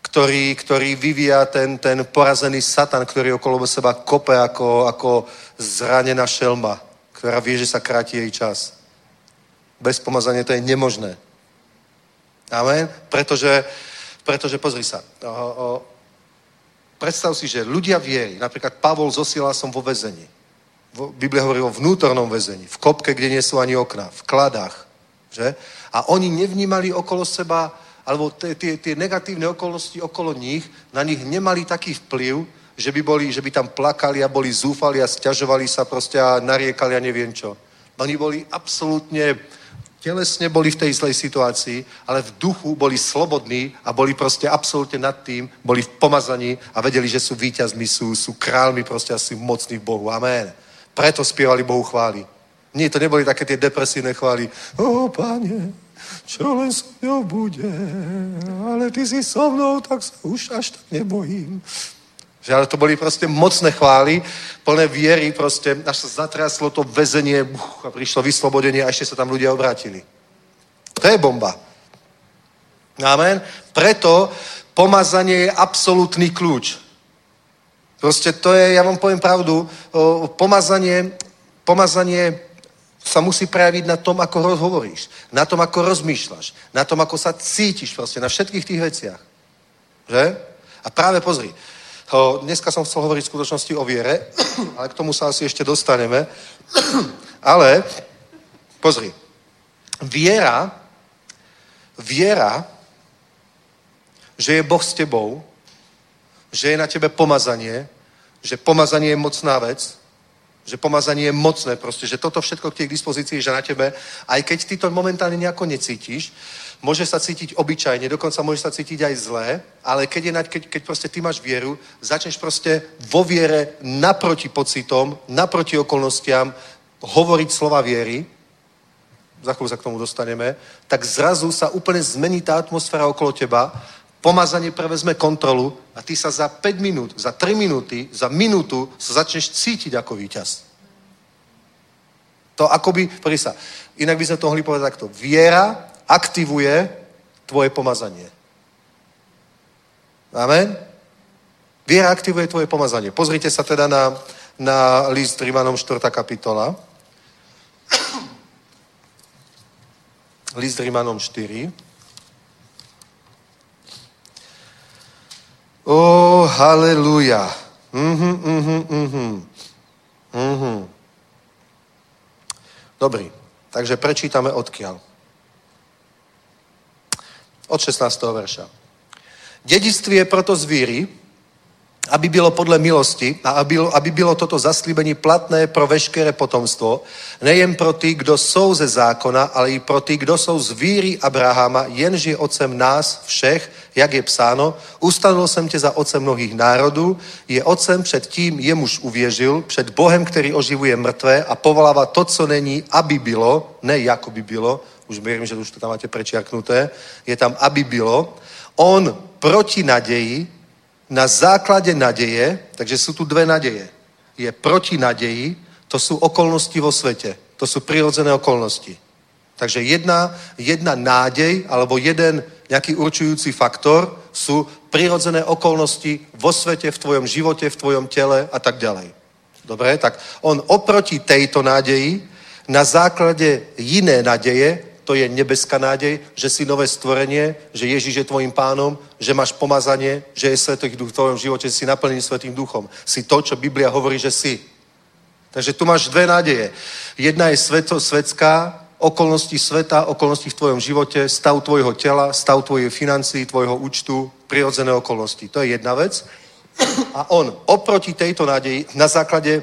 ktorý, ktorý vyvíja ten, ten porazený satan, ktorý okolo seba kope ako, ako zranená šelma, ktorá vie, že sa kráti jej čas. Bez pomazania to je nemožné. Amen? Pretože, pretože pozri sa, o, o, predstav si, že ľudia viery, napríklad Pavol zosiela som vo väzení. Biblia hovorí o vnútornom väzení, v kopke, kde nie sú ani okna, v kladách. Že? A oni nevnímali okolo seba, alebo tie, negatívne okolnosti okolo nich, na nich nemali taký vplyv, že by, boli, že by tam plakali a boli zúfali a stiažovali sa proste a nariekali a neviem čo. Oni boli absolútne telesne boli v tej zlej situácii, ale v duchu boli slobodní a boli proste absolútne nad tým, boli v pomazaní a vedeli, že sú víťazmi, sú, sú kráľmi proste a sú mocní v Bohu. Amen. Preto spievali Bohu chváli. Nie, to neboli také tie depresívne chvály. O, pane, čo len so mnou bude, ale ty si so mnou, tak sa už až tak nebojím. Že ale to boli proste mocné chvály, plné viery, proste, až sa zatraslo to väzenie buch, a prišlo vyslobodenie a ešte sa tam ľudia obrátili. To je bomba. Amen. Preto pomazanie je absolútny kľúč. Proste to je, ja vám poviem pravdu, pomazanie, pomazanie sa musí prejaviť na tom, ako hovoríš, na tom, ako rozmýšľaš, na tom, ako sa cítiš proste, na všetkých tých veciach. Že? A práve pozri, Dneska som chcel hovoriť v skutočnosti o viere, ale k tomu sa asi ešte dostaneme. Ale, pozri, viera, viera, že je Boh s tebou, že je na tebe pomazanie, že pomazanie je mocná vec, že pomazanie je mocné proste, že toto všetko k tej dispozícii, že na tebe, aj keď ty to momentálne nejako necítiš, Môže sa cítiť obyčajne, dokonca môže sa cítiť aj zlé, ale keď, je, keď, keď proste ty máš vieru, začneš proste vo viere naproti pocitom, naproti okolnostiam hovoriť slova viery, za chvíľu sa k tomu dostaneme, tak zrazu sa úplne zmení tá atmosféra okolo teba, pomazanie prevezme kontrolu a ty sa za 5 minút, za 3 minúty, za minútu sa začneš cítiť ako víťaz. To akoby, pozri sa, inak by sme to mohli povedať takto. Viera aktivuje tvoje pomazanie. Amen? Viera aktivuje tvoje pomazanie. Pozrite sa teda na, na list Rimanom 4. kapitola. list Rimanom 4. Ó, oh, haleluja. Mhm, mhm, mhm. Mhm. Dobrý, takže prečítame odkiaľ. Od 16. verša. Dedictví je proto zvíry, aby bylo podle milosti a aby, aby bylo toto zaslíbení platné pro veškeré potomstvo, nejen pro ty, kdo jsou ze zákona, ale i pro ty, kdo jsou z víry Abrahama, jenž je otcem nás všech, jak je psáno, ustanovil jsem tě za otcem mnohých národů, je otcem před tím, jemuž uvěřil, před Bohem, který oživuje mrtvé a povolává to, co není, aby bylo, ne jako by bylo, už věřím, že už to tam máte prečiarknuté, je tam, aby bylo, on proti nadeji, na základe nadeje, takže sú tu dve nadeje. Je proti nadeji, to sú okolnosti vo svete. To sú prirodzené okolnosti. Takže jedna, jedna nádej alebo jeden nejaký určujúci faktor sú prirodzené okolnosti vo svete, v tvojom živote, v tvojom tele a tak ďalej. Dobre, tak on oproti tejto nádeji na základe iné nádeje to je nebeská nádej, že si nové stvorenie, že Ježíš je tvojim pánom, že máš pomazanie, že je Svetý duch v tvojom živote, si naplnený Svetým duchom. Si to, čo Biblia hovorí, že si. Takže tu máš dve nádeje. Jedna je sveto, svetská, okolnosti sveta, okolnosti v tvojom živote, stav tvojho tela, stav tvojej financií, tvojho účtu, prirodzené okolnosti. To je jedna vec. A on oproti tejto nádeji na základe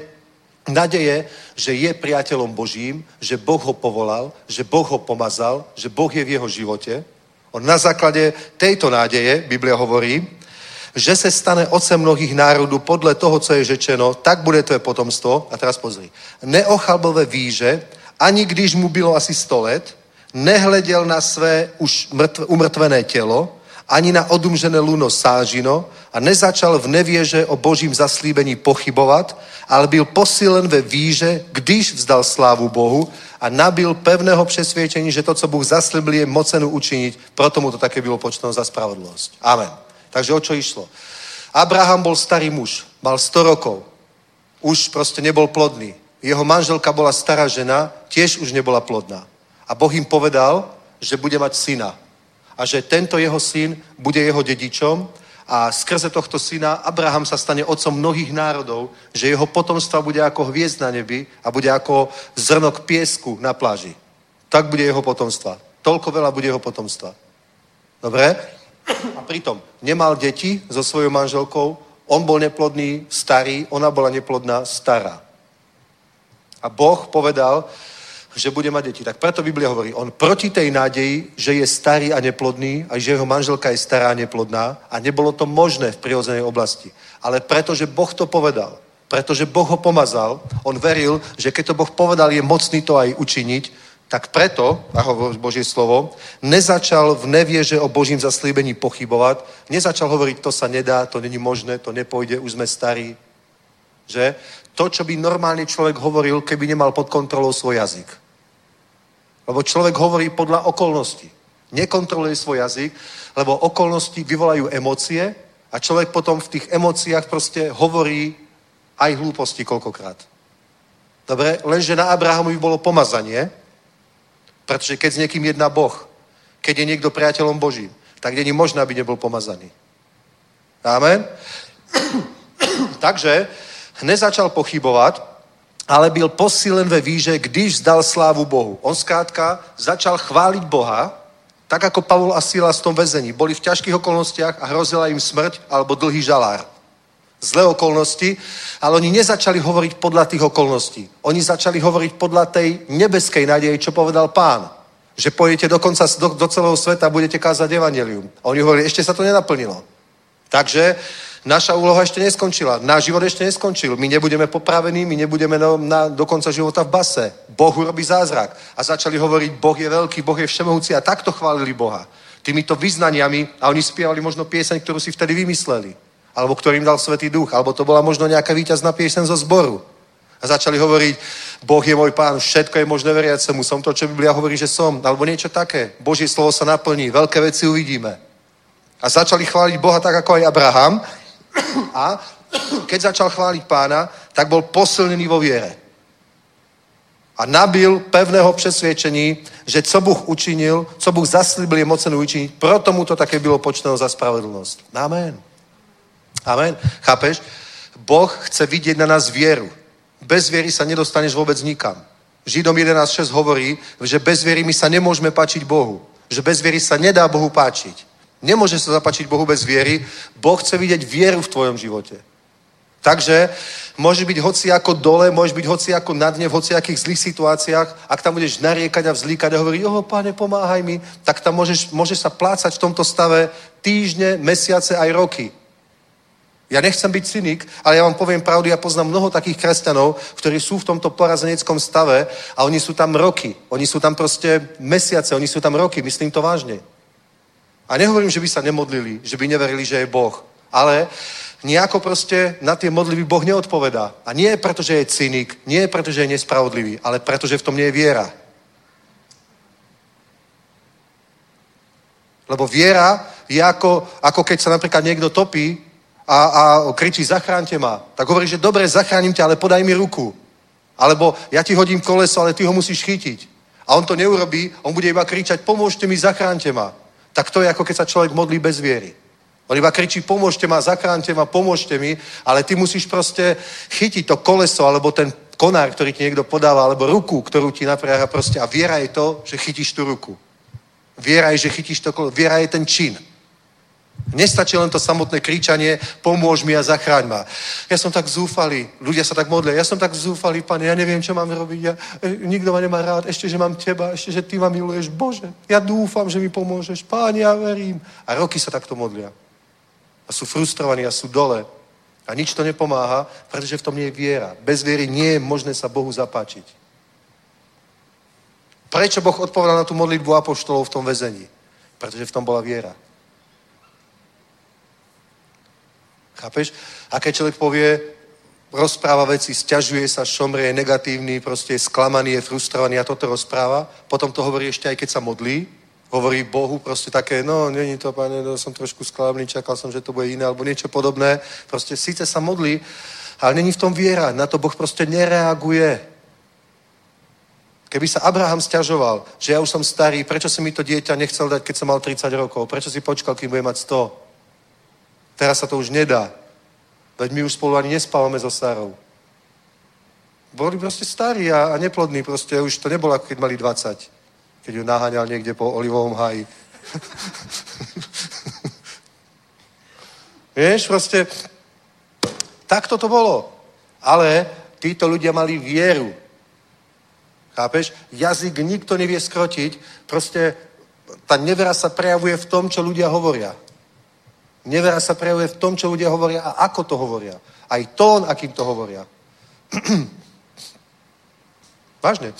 nadeje, že je priateľom Božím, že Boh ho povolal, že Boh ho pomazal, že Boh je v jeho živote. On na základe tejto nádeje, Biblia hovorí, že se stane otcem mnohých národů podle toho, co je řečeno, tak bude tvé potomstvo. A teraz pozri. Neochalbl ve víže, ani když mu bylo asi 100 let, nehleděl na své už mrtv, umrtvené tělo, ani na odumřené luno sážino a nezačal v nevěže o božím zaslíbení pochybovat, ale byl posílen ve víže, když vzdal slávu Bohu a nabil pevného přesvědčení, že to, co Bůh zaslíbil, je mocenu učinit, proto mu to také bylo počteno za spravodlivosť. Amen. Takže o čo išlo? Abraham bol starý muž, mal 100 rokov, už proste nebol plodný. Jeho manželka bola stará žena, tiež už nebola plodná. A Boh im povedal, že bude mať syna. A že tento jeho syn bude jeho dedičom a skrze tohto syna Abraham sa stane otcom mnohých národov, že jeho potomstva bude ako hviezd na nebi a bude ako zrnok piesku na pláži. Tak bude jeho potomstva. Toľko veľa bude jeho potomstva. Dobre? A pritom nemal deti so svojou manželkou, on bol neplodný, starý, ona bola neplodná, stará. A Boh povedal, že bude mať deti. Tak preto Biblia hovorí, on proti tej nádeji, že je starý a neplodný a že jeho manželka je stará a neplodná a nebolo to možné v prirodzenej oblasti. Ale pretože Boh to povedal, pretože Boh ho pomazal, on veril, že keď to Boh povedal, je mocný to aj učiniť, tak preto, ako Božie slovo, nezačal v nevieže o Božím zaslíbení pochybovať, nezačal hovoriť, to sa nedá, to není možné, to nepojde, už sme starí. Že? To, čo by normálne človek hovoril, keby nemal pod kontrolou svoj jazyk. Lebo človek hovorí podľa okolností. Nekontroluje svoj jazyk, lebo okolnosti vyvolajú emócie a človek potom v tých emóciách proste hovorí aj hlúposti koľkokrát. Dobre? Lenže na Abrahamovi bolo pomazanie, pretože keď s niekým jedná Boh, keď je niekto priateľom Božím, tak není možné, aby nebol pomazaný. Amen? Takže nezačal pochybovať, ale byl posílen ve víže, když zdal slávu Bohu. On zkrátka začal chváliť Boha, tak ako Pavol a Silas v tom väzení. Boli v ťažkých okolnostiach a hrozila im smrť alebo dlhý žalár. Zlé okolnosti, ale oni nezačali hovoriť podľa tých okolností. Oni začali hovoriť podľa tej nebeskej nádeje, čo povedal pán. Že pojete dokonca do, do celého sveta a budete kázať evangelium. A oni hovorili, ešte sa to nenaplnilo. Takže naša úloha ešte neskončila. Náš život ešte neskončil. My nebudeme popravení, my nebudeme na, na, do konca života v base. Boh urobí zázrak. A začali hovoriť, Boh je veľký, Boh je všemohúci a takto chválili Boha. Týmito vyznaniami a oni spievali možno pieseň, ktorú si vtedy vymysleli. Alebo ktorým dal Svetý Duch. Alebo to bola možno nejaká víťazná pieseň zo zboru. A začali hovoriť, Boh je môj pán, všetko je možné veriacemu, som to, čo Biblia hovorí, že som. Alebo niečo také. Božie slovo sa naplní, veľké veci uvidíme. A začali chváliť Boha tak, ako aj Abraham. A keď začal chváliť pána, tak bol posilnený vo viere. A nabil pevného přesvědčení, že co Bůh učinil, co Bůh zaslíbil, je mocen učiniť, proto mu to také bylo počteno za spravedlnosť. Amen. Amen. Chápeš? Boh chce vidieť na nás vieru. Bez viery sa nedostaneš vôbec nikam. Židom 11.6 hovorí, že bez viery my sa nemôžeme páčiť Bohu. Že bez viery sa nedá Bohu páčiť. Nemôže sa zapačiť Bohu bez viery. Boh chce vidieť vieru v tvojom živote. Takže môže byť hoci ako dole, môžeš byť hoci ako na dne, v hociakých zlých situáciách. Ak tam budeš nariekať a vzlíkať a hovoriť, oho, páne, pomáhaj mi, tak tam môžeš, môžeš sa plácať v tomto stave týždne, mesiace aj roky. Ja nechcem byť cynik, ale ja vám poviem pravdu, ja poznám mnoho takých kresťanov, ktorí sú v tomto porazeneckom stave a oni sú tam roky. Oni sú tam proste mesiace, oni sú tam roky, myslím to vážne. A nehovorím, že by sa nemodlili, že by neverili, že je Boh. Ale nejako proste na tie modlivy Boh neodpovedá. A nie preto, že je cynik, nie preto, že je nespravodlivý, ale preto, že v tom nie je viera. Lebo viera je ako, ako keď sa napríklad niekto topí a, a kričí, zachránte ma. Tak hovorí, že dobre, zachránim ťa, ale podaj mi ruku. Alebo ja ti hodím koleso, ale ty ho musíš chytiť. A on to neurobí, on bude iba kričať, pomôžte mi, zachránte ma tak to je ako keď sa človek modlí bez viery. On iba kričí, pomôžte ma, zachránte ma, pomôžte mi, ale ty musíš proste chytiť to koleso, alebo ten konár, ktorý ti niekto podáva, alebo ruku, ktorú ti napriaha proste. A viera je to, že chytíš tú ruku. Viera je, že chytíš to koleso. Viera je ten čin. Nestačí len to samotné kričanie, pomôž mi a zachráň ma. Ja som tak zúfalý, ľudia sa tak modlia, ja som tak zúfalý, pane, ja neviem, čo mám robiť, ja, e, nikto ma nemá rád, ešte, že mám teba, ešte, že ty ma miluješ, Bože, ja dúfam, že mi pomôžeš, páne, ja verím. A roky sa takto modlia. A sú frustrovaní a sú dole. A nič to nepomáha, pretože v tom nie je viera. Bez viery nie je možné sa Bohu zapáčiť. Prečo Boh odpovedal na tú modlitbu apoštolov v tom väzení? Pretože v tom bola viera. Chápeš? A keď človek povie, rozpráva veci, stiažuje sa, šomrie, je negatívny, proste je sklamaný, je frustrovaný a toto rozpráva, potom to hovorí ešte aj keď sa modlí, hovorí Bohu proste také, no, není to, pane, no, som trošku sklamný, čakal som, že to bude iné, alebo niečo podobné. Proste síce sa modlí, ale není v tom viera. Na to Boh proste nereaguje. Keby sa Abraham stiažoval, že ja už som starý, prečo si mi to dieťa nechcel dať, keď som mal 30 rokov? Prečo si počkal, kým bude mať 100? Teraz sa to už nedá. Veď my už spolu ani nespávame so Sarou. Boli proste starí a, a neplodní, proste už to nebolo, keď mali 20 keď ju naháňal niekde po olivovom haji. Vieš, proste, takto to bolo. Ale títo ľudia mali vieru. Chápeš? Jazyk nikto nevie skrotiť. Proste tá nevera sa prejavuje v tom, čo ľudia hovoria. Nevera sa prejavuje v tom, čo ľudia hovoria a ako to hovoria. Aj tón, akým to hovoria. Vážne.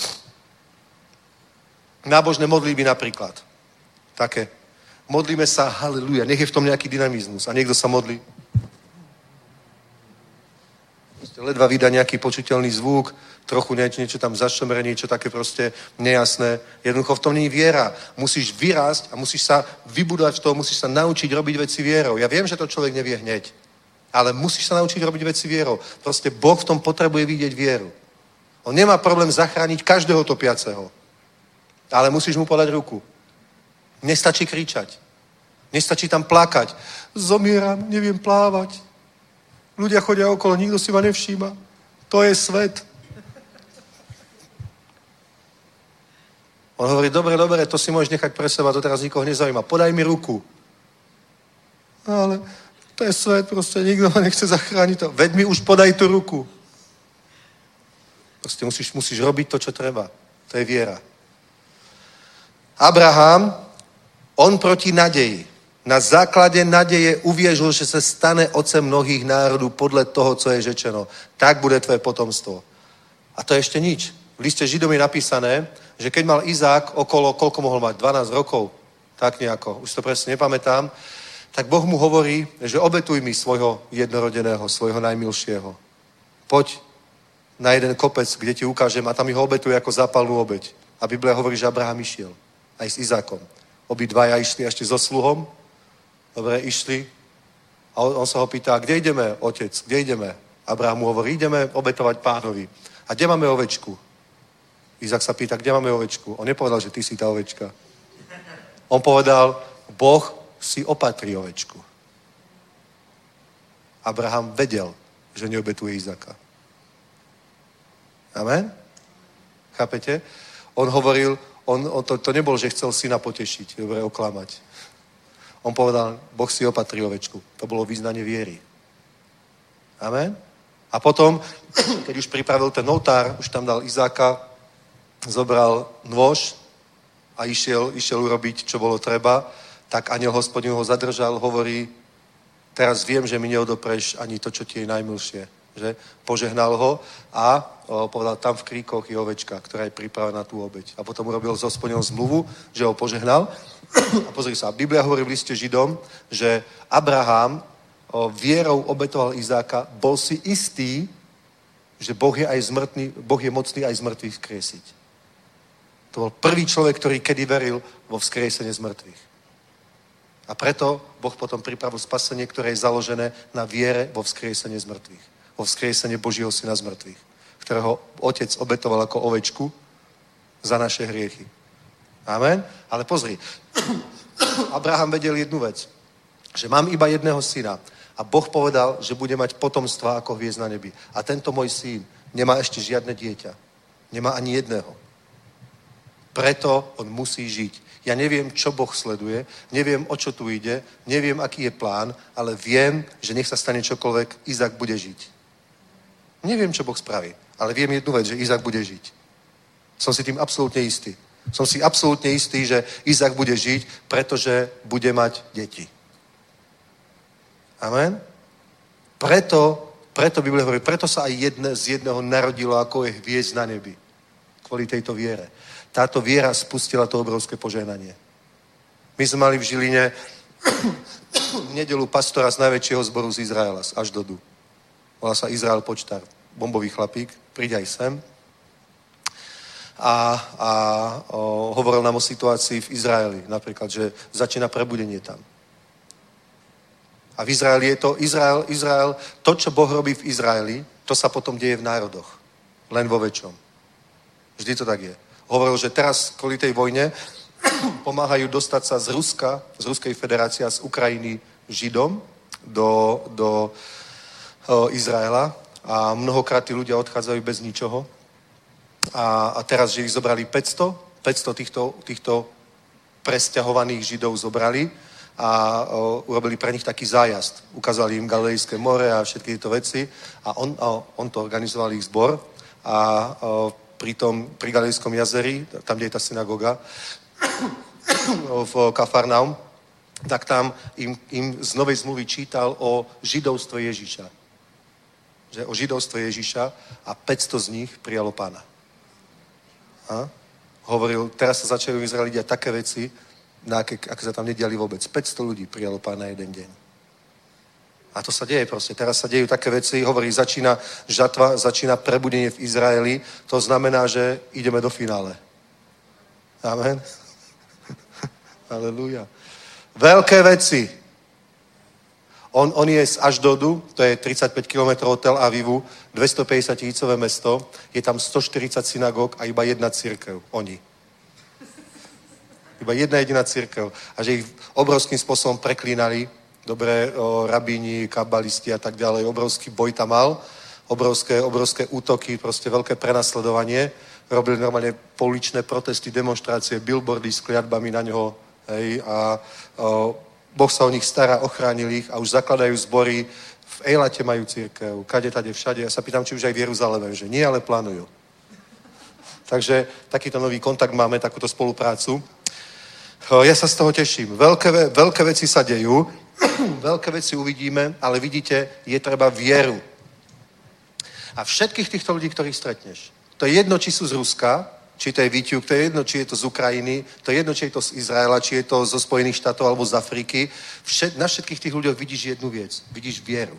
Nábožné modlíby napríklad. Také. Modlíme sa, haleluja, nech je v tom nejaký dynamizmus. A niekto sa modlí. Ledva vydá nejaký počuteľný zvuk, trochu niečo, niečo tam zašomre, niečo také proste nejasné. Jednoducho v tom je viera. Musíš vyrásť a musíš sa vybudovať v tom, musíš sa naučiť robiť veci vierou. Ja viem, že to človek nevie hneď, ale musíš sa naučiť robiť veci vierou. Proste Boh v tom potrebuje vidieť vieru. On nemá problém zachrániť každého topiaceho. Ale musíš mu podať ruku. Nestačí kričať. Nestačí tam plakať. Zomieram, neviem plávať. Ľudia chodia okolo, nikto si ma nevšíma. To je svet. On hovorí, dobre, dobre, to si môžeš nechať pre seba, to teraz nikoho nezaujíma. Podaj mi ruku. No, ale to je svet, proste nikto ma nechce zachrániť. To. Veď mi už podaj tú ruku. Proste musíš, musíš robiť to, čo treba. To je viera. Abraham, on proti nadeji. Na základe nadeje uvěřil, že se stane otcem mnohých národů podle toho, co je řečeno. Tak bude tvoje potomstvo. A to je ešte nič. V liste Židom je napísané, že keď mal Izák okolo, koľko mohol mať? 12 rokov? Tak nejako, už to presne nepamätám. Tak Boh mu hovorí, že obetuj mi svojho jednorodeného, svojho najmilšieho. Poď na jeden kopec, kde ti ukážem a tam ho obetuje ako zápalnú obeď. A Biblia hovorí, že Abraham išiel aj s Izákom. Obidvaja išli ešte so sluhom. Dobre, išli. A on, on sa ho pýta, kde ideme, otec, kde ideme? Abraham mu hovorí, ideme obetovať pánovi. A kde máme ovečku? Izák sa pýta, kde máme ovečku? On nepovedal, že ty si tá ovečka. On povedal, Boh si opatrí ovečku. Abraham vedel, že neobetuje Izáka. Amen? Chápete? On hovoril, on, on to, to nebol, že chcel syna potešiť, dobre, oklamať. On povedal, Boh si opatrí ovečku. To bolo význanie viery. Amen? A potom, keď už pripravil ten oltár, už tam dal Izáka, zobral nôž a išiel, išiel urobiť, čo bolo treba, tak aniel hospodin ho zadržal, hovorí, teraz viem, že mi neodopreš ani to, čo ti je najmilšie že požehnal ho a o, povedal, tam v kríkoch je ovečka, ktorá je pripravená tú obeď. A potom urobil s hospodinom zmluvu, že ho požehnal. A pozri sa, Biblia hovorí v liste Židom, že Abraham o, vierou obetoval Izáka, bol si istý, že Boh je, aj zmrtný, boh je mocný aj z mŕtvych vzkriesiť. To bol prvý človek, ktorý kedy veril vo vzkriesenie z mŕtvych. A preto Boh potom pripravil spasenie, ktoré je založené na viere vo vzkriesenie z mŕtvych vo vzkriesenie Božího syna z mŕtvych, ktorého otec obetoval ako ovečku za naše hriechy. Amen? Ale pozri, Abraham vedel jednu vec, že mám iba jedného syna a Boh povedal, že bude mať potomstva ako hviezd na nebi. A tento môj syn nemá ešte žiadne dieťa. Nemá ani jedného. Preto on musí žiť. Ja neviem, čo Boh sleduje, neviem, o čo tu ide, neviem, aký je plán, ale viem, že nech sa stane čokoľvek, Izak bude žiť. Neviem, čo Boh spraví, ale viem jednu vec, že Izak bude žiť. Som si tým absolútne istý. Som si absolútne istý, že Izak bude žiť, pretože bude mať deti. Amen? Preto, preto Biblia hovorí, preto sa aj jedne, z jedného narodilo, ako je hviezd na nebi. Kvôli tejto viere. Táto viera spustila to obrovské požehnanie. My sme mali v Žiline v nedelu pastora z najväčšieho zboru z Izraela, z Aždodu. Volá sa Izrael Počtar, bombový chlapík, príď aj sem. A, a o, hovoril nám o situácii v Izraeli, napríklad, že začína prebudenie tam. A v Izraeli je to, Izrael, Izrael, to, čo Boh robí v Izraeli, to sa potom deje v národoch. Len vo väčšom. Vždy to tak je. Hovoril, že teraz kvôli tej vojne pomáhajú dostať sa z Ruska, z Ruskej federácie a z Ukrajiny Židom do, do o, Izraela a mnohokrát tí ľudia odchádzajú bez ničoho. A, a teraz, že ich zobrali 500, 500 týchto, týchto presťahovaných Židov zobrali a o, urobili pre nich taký zájazd. Ukázali im Galilejské more a všetky tieto veci a on, a on to organizoval ich zbor a o, pri tom, pri Galilejskom jazeri, tam, kde je tá synagoga, v Kafarnaum, tak tam im, im z Novej zmluvy čítal o židovstve Ježíša. Že o židovstve Ježíša a 500 z nich prijalo pána. A? Hovoril, teraz sa začali v Izraeli diať také veci, na aké, aké sa tam nediali vôbec. 500 ľudí prijalo pána jeden deň. A to sa deje proste. Teraz sa dejú také veci. Hovorí, začína žatva, začína prebudenie v Izraeli. To znamená, že ideme do finále. Amen. Aleluja. Veľké veci. On, on je z Aždodu, to je 35 km od Tel Avivu, 250 tisícové mesto, je tam 140 synagóg a iba jedna církev. Oni. Iba jedna jediná církev. A že ich obrovským spôsobom preklínali, dobré rabíni, kabalisti a tak ďalej, obrovský boj tam mal, obrovské, obrovské útoky, proste veľké prenasledovanie. Robili normálne poličné protesty, demonstrácie, billboardy s kliatbami na ňoho. Hej, a o, Boh sa o nich stará, ochránil ich a už zakladajú zbory. V Ejlate majú církev, kade, tade, všade. Ja sa pýtam, či už aj v Jeruzaleme, že nie, ale plánujú. Takže takýto nový kontakt máme, takúto spoluprácu. Ja sa z toho teším. Veľké, veľké veci sa dejú, veľké veci uvidíme, ale vidíte, je treba vieru. A všetkých týchto ľudí, ktorých stretneš, to je jedno, či sú z Ruska, či to je Výťuk, to je jedno, či je to z Ukrajiny, to je jedno, či je to z Izraela, či je to zo Spojených štátov alebo z Afriky. Všet, na všetkých tých ľuďoch vidíš jednu vec. Vidíš vieru.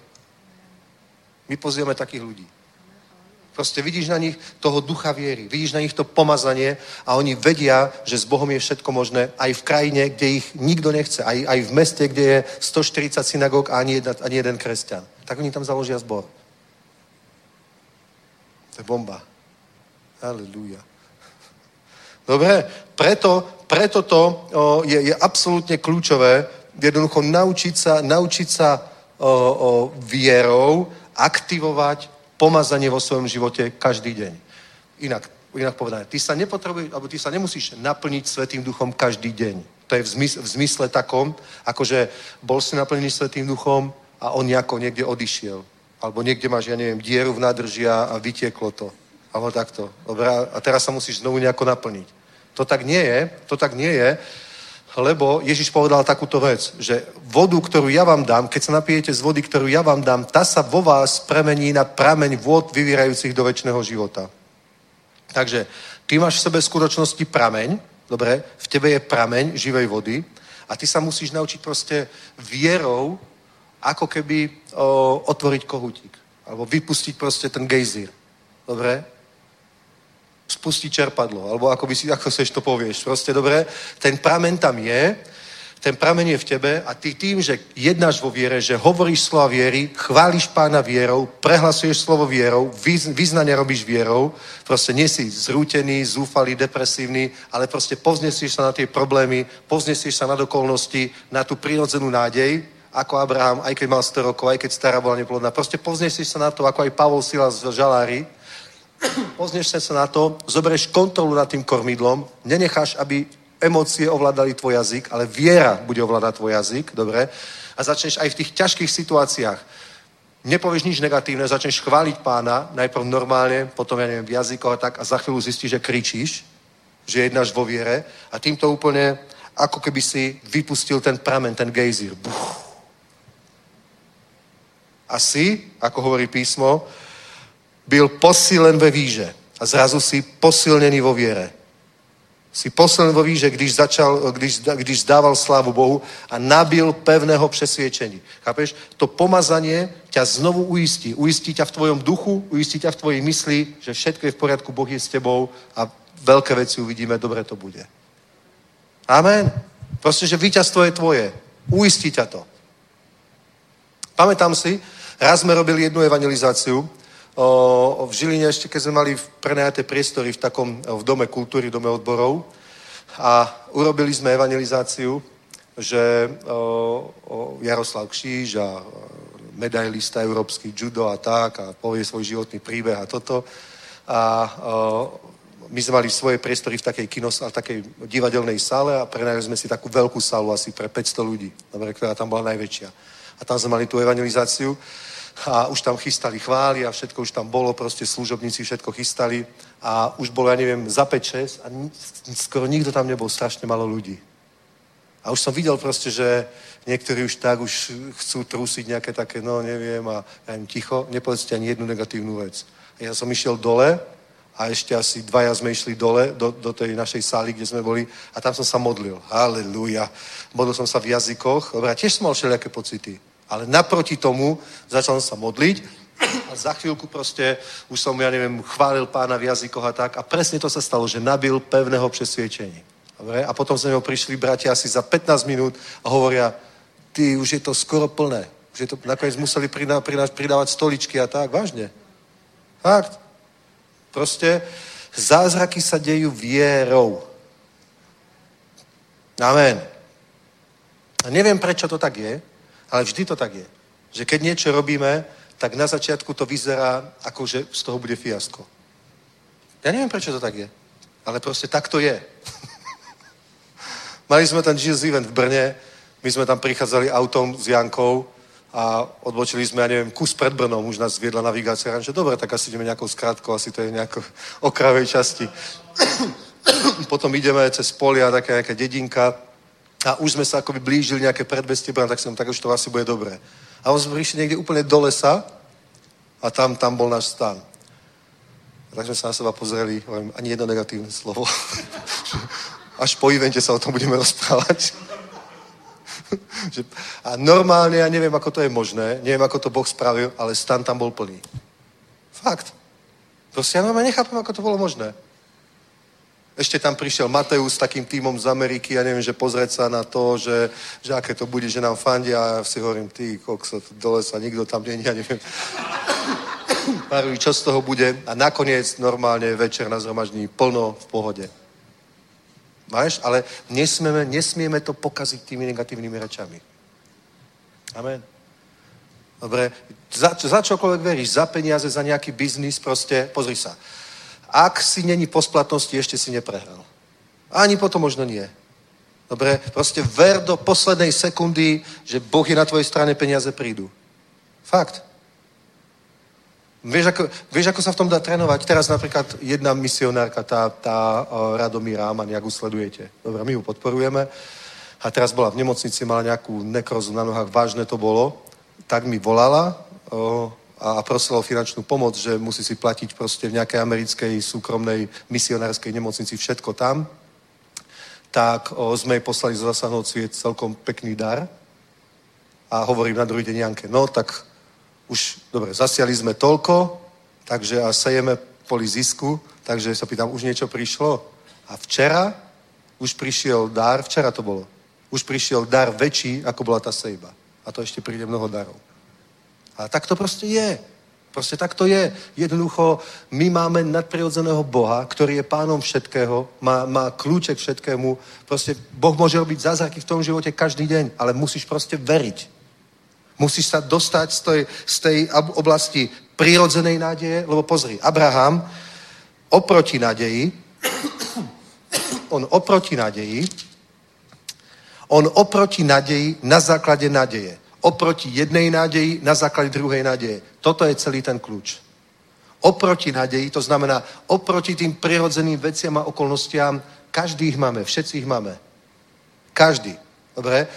My pozývame takých ľudí. Proste vidíš na nich toho ducha viery, vidíš na nich to pomazanie a oni vedia, že s Bohom je všetko možné aj v krajine, kde ich nikto nechce, aj, aj v meste, kde je 140 synagóg a ani, jedna, ani jeden kresťan. Tak oni tam založia zbor. To je bomba. Halleluja. Dobre? Preto, preto to o, je, je absolútne kľúčové jednoducho naučiť sa, naučiť sa o, o, vierou aktivovať pomazanie vo svojom živote každý deň. Inak, inak povedané, ty sa nepotrebuješ, alebo ty sa nemusíš naplniť Svetým duchom každý deň. To je v zmysle, v zmysle takom, akože bol si naplnený Svetým duchom a on nejako niekde odišiel. Alebo niekde máš, ja neviem, dieru v nádrži a vytieklo to. Alebo takto. Dobre, a teraz sa musíš znovu nejako naplniť. To tak nie je, to tak nie je, lebo Ježiš povedal takúto vec, že vodu, ktorú ja vám dám, keď sa napijete z vody, ktorú ja vám dám, tá sa vo vás premení na prameň vôd vyvírajúcich do väčšného života. Takže ty máš v sebe skutočnosti prameň, dobre, v tebe je prameň živej vody a ty sa musíš naučiť proste vierou, ako keby o, otvoriť kohútik. Alebo vypustiť proste ten gejzír. Dobre? Spustiť čerpadlo, alebo ako, by si, ako seš to povieš. Proste dobre, ten pramen tam je, ten pramen je v tebe a ty tým, že jednáš vo viere, že hovoríš slova viery, chváliš pána vierou, prehlasuješ slovo vierou, vyznanie robíš vierou, proste nie si zrútený, zúfalý, depresívny, ale proste povznesieš sa na tie problémy, povznesieš sa na okolnosti, na tú prírodzenú nádej, ako Abraham, aj keď mal 100 rokov, aj keď stará bola neplodná. Proste povznesieš sa na to, ako aj Pavol Sila z Žalári, pozrieš sa na to, zoberieš kontrolu nad tým kormidlom, nenecháš, aby emócie ovládali tvoj jazyk, ale viera bude ovládať tvoj jazyk, dobre? A začneš aj v tých ťažkých situáciách. Nepovieš nič negatívne, začneš chváliť pána, najprv normálne, potom, ja neviem, v jazykoch a tak, a za chvíľu zistíš, že kričíš, že jednáš vo viere a týmto úplne, ako keby si vypustil ten pramen, ten gejzír. Buch. A si, ako hovorí písmo, byl posílen ve výže. A zrazu si posilnený vo viere. Si posilnený vo výže, když, začal, když, když zdával slávu Bohu a nabil pevného přesvědčení. Chápeš? To pomazanie ťa znovu uistí. Uistí ťa v tvojom duchu, uistí ťa v tvojej mysli, že všetko je v poriadku, Boh je s tebou a veľké veci uvidíme, dobre to bude. Amen. Proste, že víťazstvo je tvoje. Uistí ťa to. Pamätám si, raz sme robili jednu evangelizáciu v Žiline ešte, keď sme mali prenajaté priestory v takom, v dome kultúry, dome odborov a urobili sme evangelizáciu, že Jaroslav Kšíž a medailista európsky judo a tak a povie svoj životný príbeh a toto. A my sme mali svoje priestory v takej kinos, a takej divadelnej sále a prenajali sme si takú veľkú sálu asi pre 500 ľudí, dobre, ktorá tam bola najväčšia. A tam sme mali tú evangelizáciu a už tam chystali chvály a všetko už tam bolo, proste služobníci všetko chystali a už bolo, ja neviem, za 5-6 a skoro nikto tam nebol, strašne malo ľudí. A už som videl proste, že niektorí už tak už chcú trúsiť nejaké také, no neviem, a ja im ticho, nepovedzte ani jednu negatívnu vec. Ja som išiel dole a ešte asi dvaja sme išli dole do, do tej našej sály, kde sme boli a tam som sa modlil. Halelúja. Modlil som sa v jazykoch. A tiež som mal všelijaké pocity. Ale naproti tomu začal som sa modliť a za chvíľku proste už som, ja neviem, chválil pána v jazykoch a tak a presne to sa stalo, že nabil pevného přesvědčení. Dobre? A potom z neho prišli bratia asi za 15 minút a hovoria, ty, už je to skoro plné. Už je to, nakoniec museli pridávať stoličky a tak, vážne. Fakt. Proste zázraky sa dejú vierou. Amen. A neviem, prečo to tak je, ale vždy to tak je. Že keď niečo robíme, tak na začiatku to vyzerá, ako že z toho bude fiasko. Ja neviem, prečo to tak je. Ale proste tak to je. Mali sme tam Jesus Event v Brne, my sme tam prichádzali autom s Jankou a odbočili sme, ja neviem, kus pred Brnom, už nás viedla navigácia, že dobre, tak asi ideme nejakou skrátkou, asi to je nejako okravej časti. Potom ideme cez polia, taká nejaká dedinka a už sme sa akoby blížili nejaké predbestie tak som tak už to asi bude dobré. A on sme prišli niekde úplne do lesa a tam, tam bol náš stan. A tak sme sa na seba pozreli, hovorím, ani jedno negatívne slovo. Až po evente sa o tom budeme rozprávať. a normálne, ja neviem, ako to je možné, neviem, ako to Boh spravil, ale stan tam bol plný. Fakt. Proste ja normálne nechápem, ako to bolo možné. Ešte tam prišiel Mateus s takým týmom z Ameriky, ja neviem, že pozrieť sa na to, že, že aké to bude, že nám fandia a ja si hovorím, ty kokso, dole sa nikto tam není, ja neviem. Paruj, čo z toho bude a nakoniec normálne večer na zhromaždení plno v pohode. Máš? Ale nesmieme, nesmieme to pokaziť tými negatívnymi rečami. Amen. Dobre, za, za čokoľvek veríš, za peniaze, za nejaký biznis, proste, pozri sa. Ak si není po splatnosti, ešte si neprehral. Ani potom možno nie. Dobre, proste ver do poslednej sekundy, že Boh je na tvojej strane, peniaze prídu. Fakt. Vieš ako, vieš, ako sa v tom dá trénovať? Teraz napríklad jedna misionárka, tá, tá uh, Radomíra Ráman, jak usledujete. Dobre, my ju podporujeme. A teraz bola v nemocnici, mala nejakú nekrozu na nohách, vážne to bolo. Tak mi volala uh, a prosila o finančnú pomoc, že musí si platiť proste v nejakej americkej súkromnej misionárskej nemocnici všetko tam. Tak o, sme jej poslali zo zasahnúci celkom pekný dar. A hovorím na druhý deň Janke, no tak už, dobre, zasiali sme toľko, takže a sejeme kvôli zisku, takže sa pýtam, už niečo prišlo? A včera už prišiel dar, včera to bolo, už prišiel dar väčší, ako bola tá sejba. A to ešte príde mnoho darov. A tak to proste je. Proste tak to je. Jednoducho, my máme nadprirodzeného Boha, ktorý je pánom všetkého, má, má kľúček všetkému. Proste Boh môže robiť zázraky v tom živote každý deň, ale musíš proste veriť. Musíš sa dostať z tej, z tej oblasti prírodzenej nádeje, lebo pozri, Abraham oproti nádeji, on oproti nádeji, on oproti nádeji na základe nádeje. Oproti jednej nádeji na základe druhej nádeje. Toto je celý ten kľúč. Oproti nádeji, to znamená oproti tým prirodzeným veciam a okolnostiam, každý ich máme, všetci ich máme. Každý. Dobre?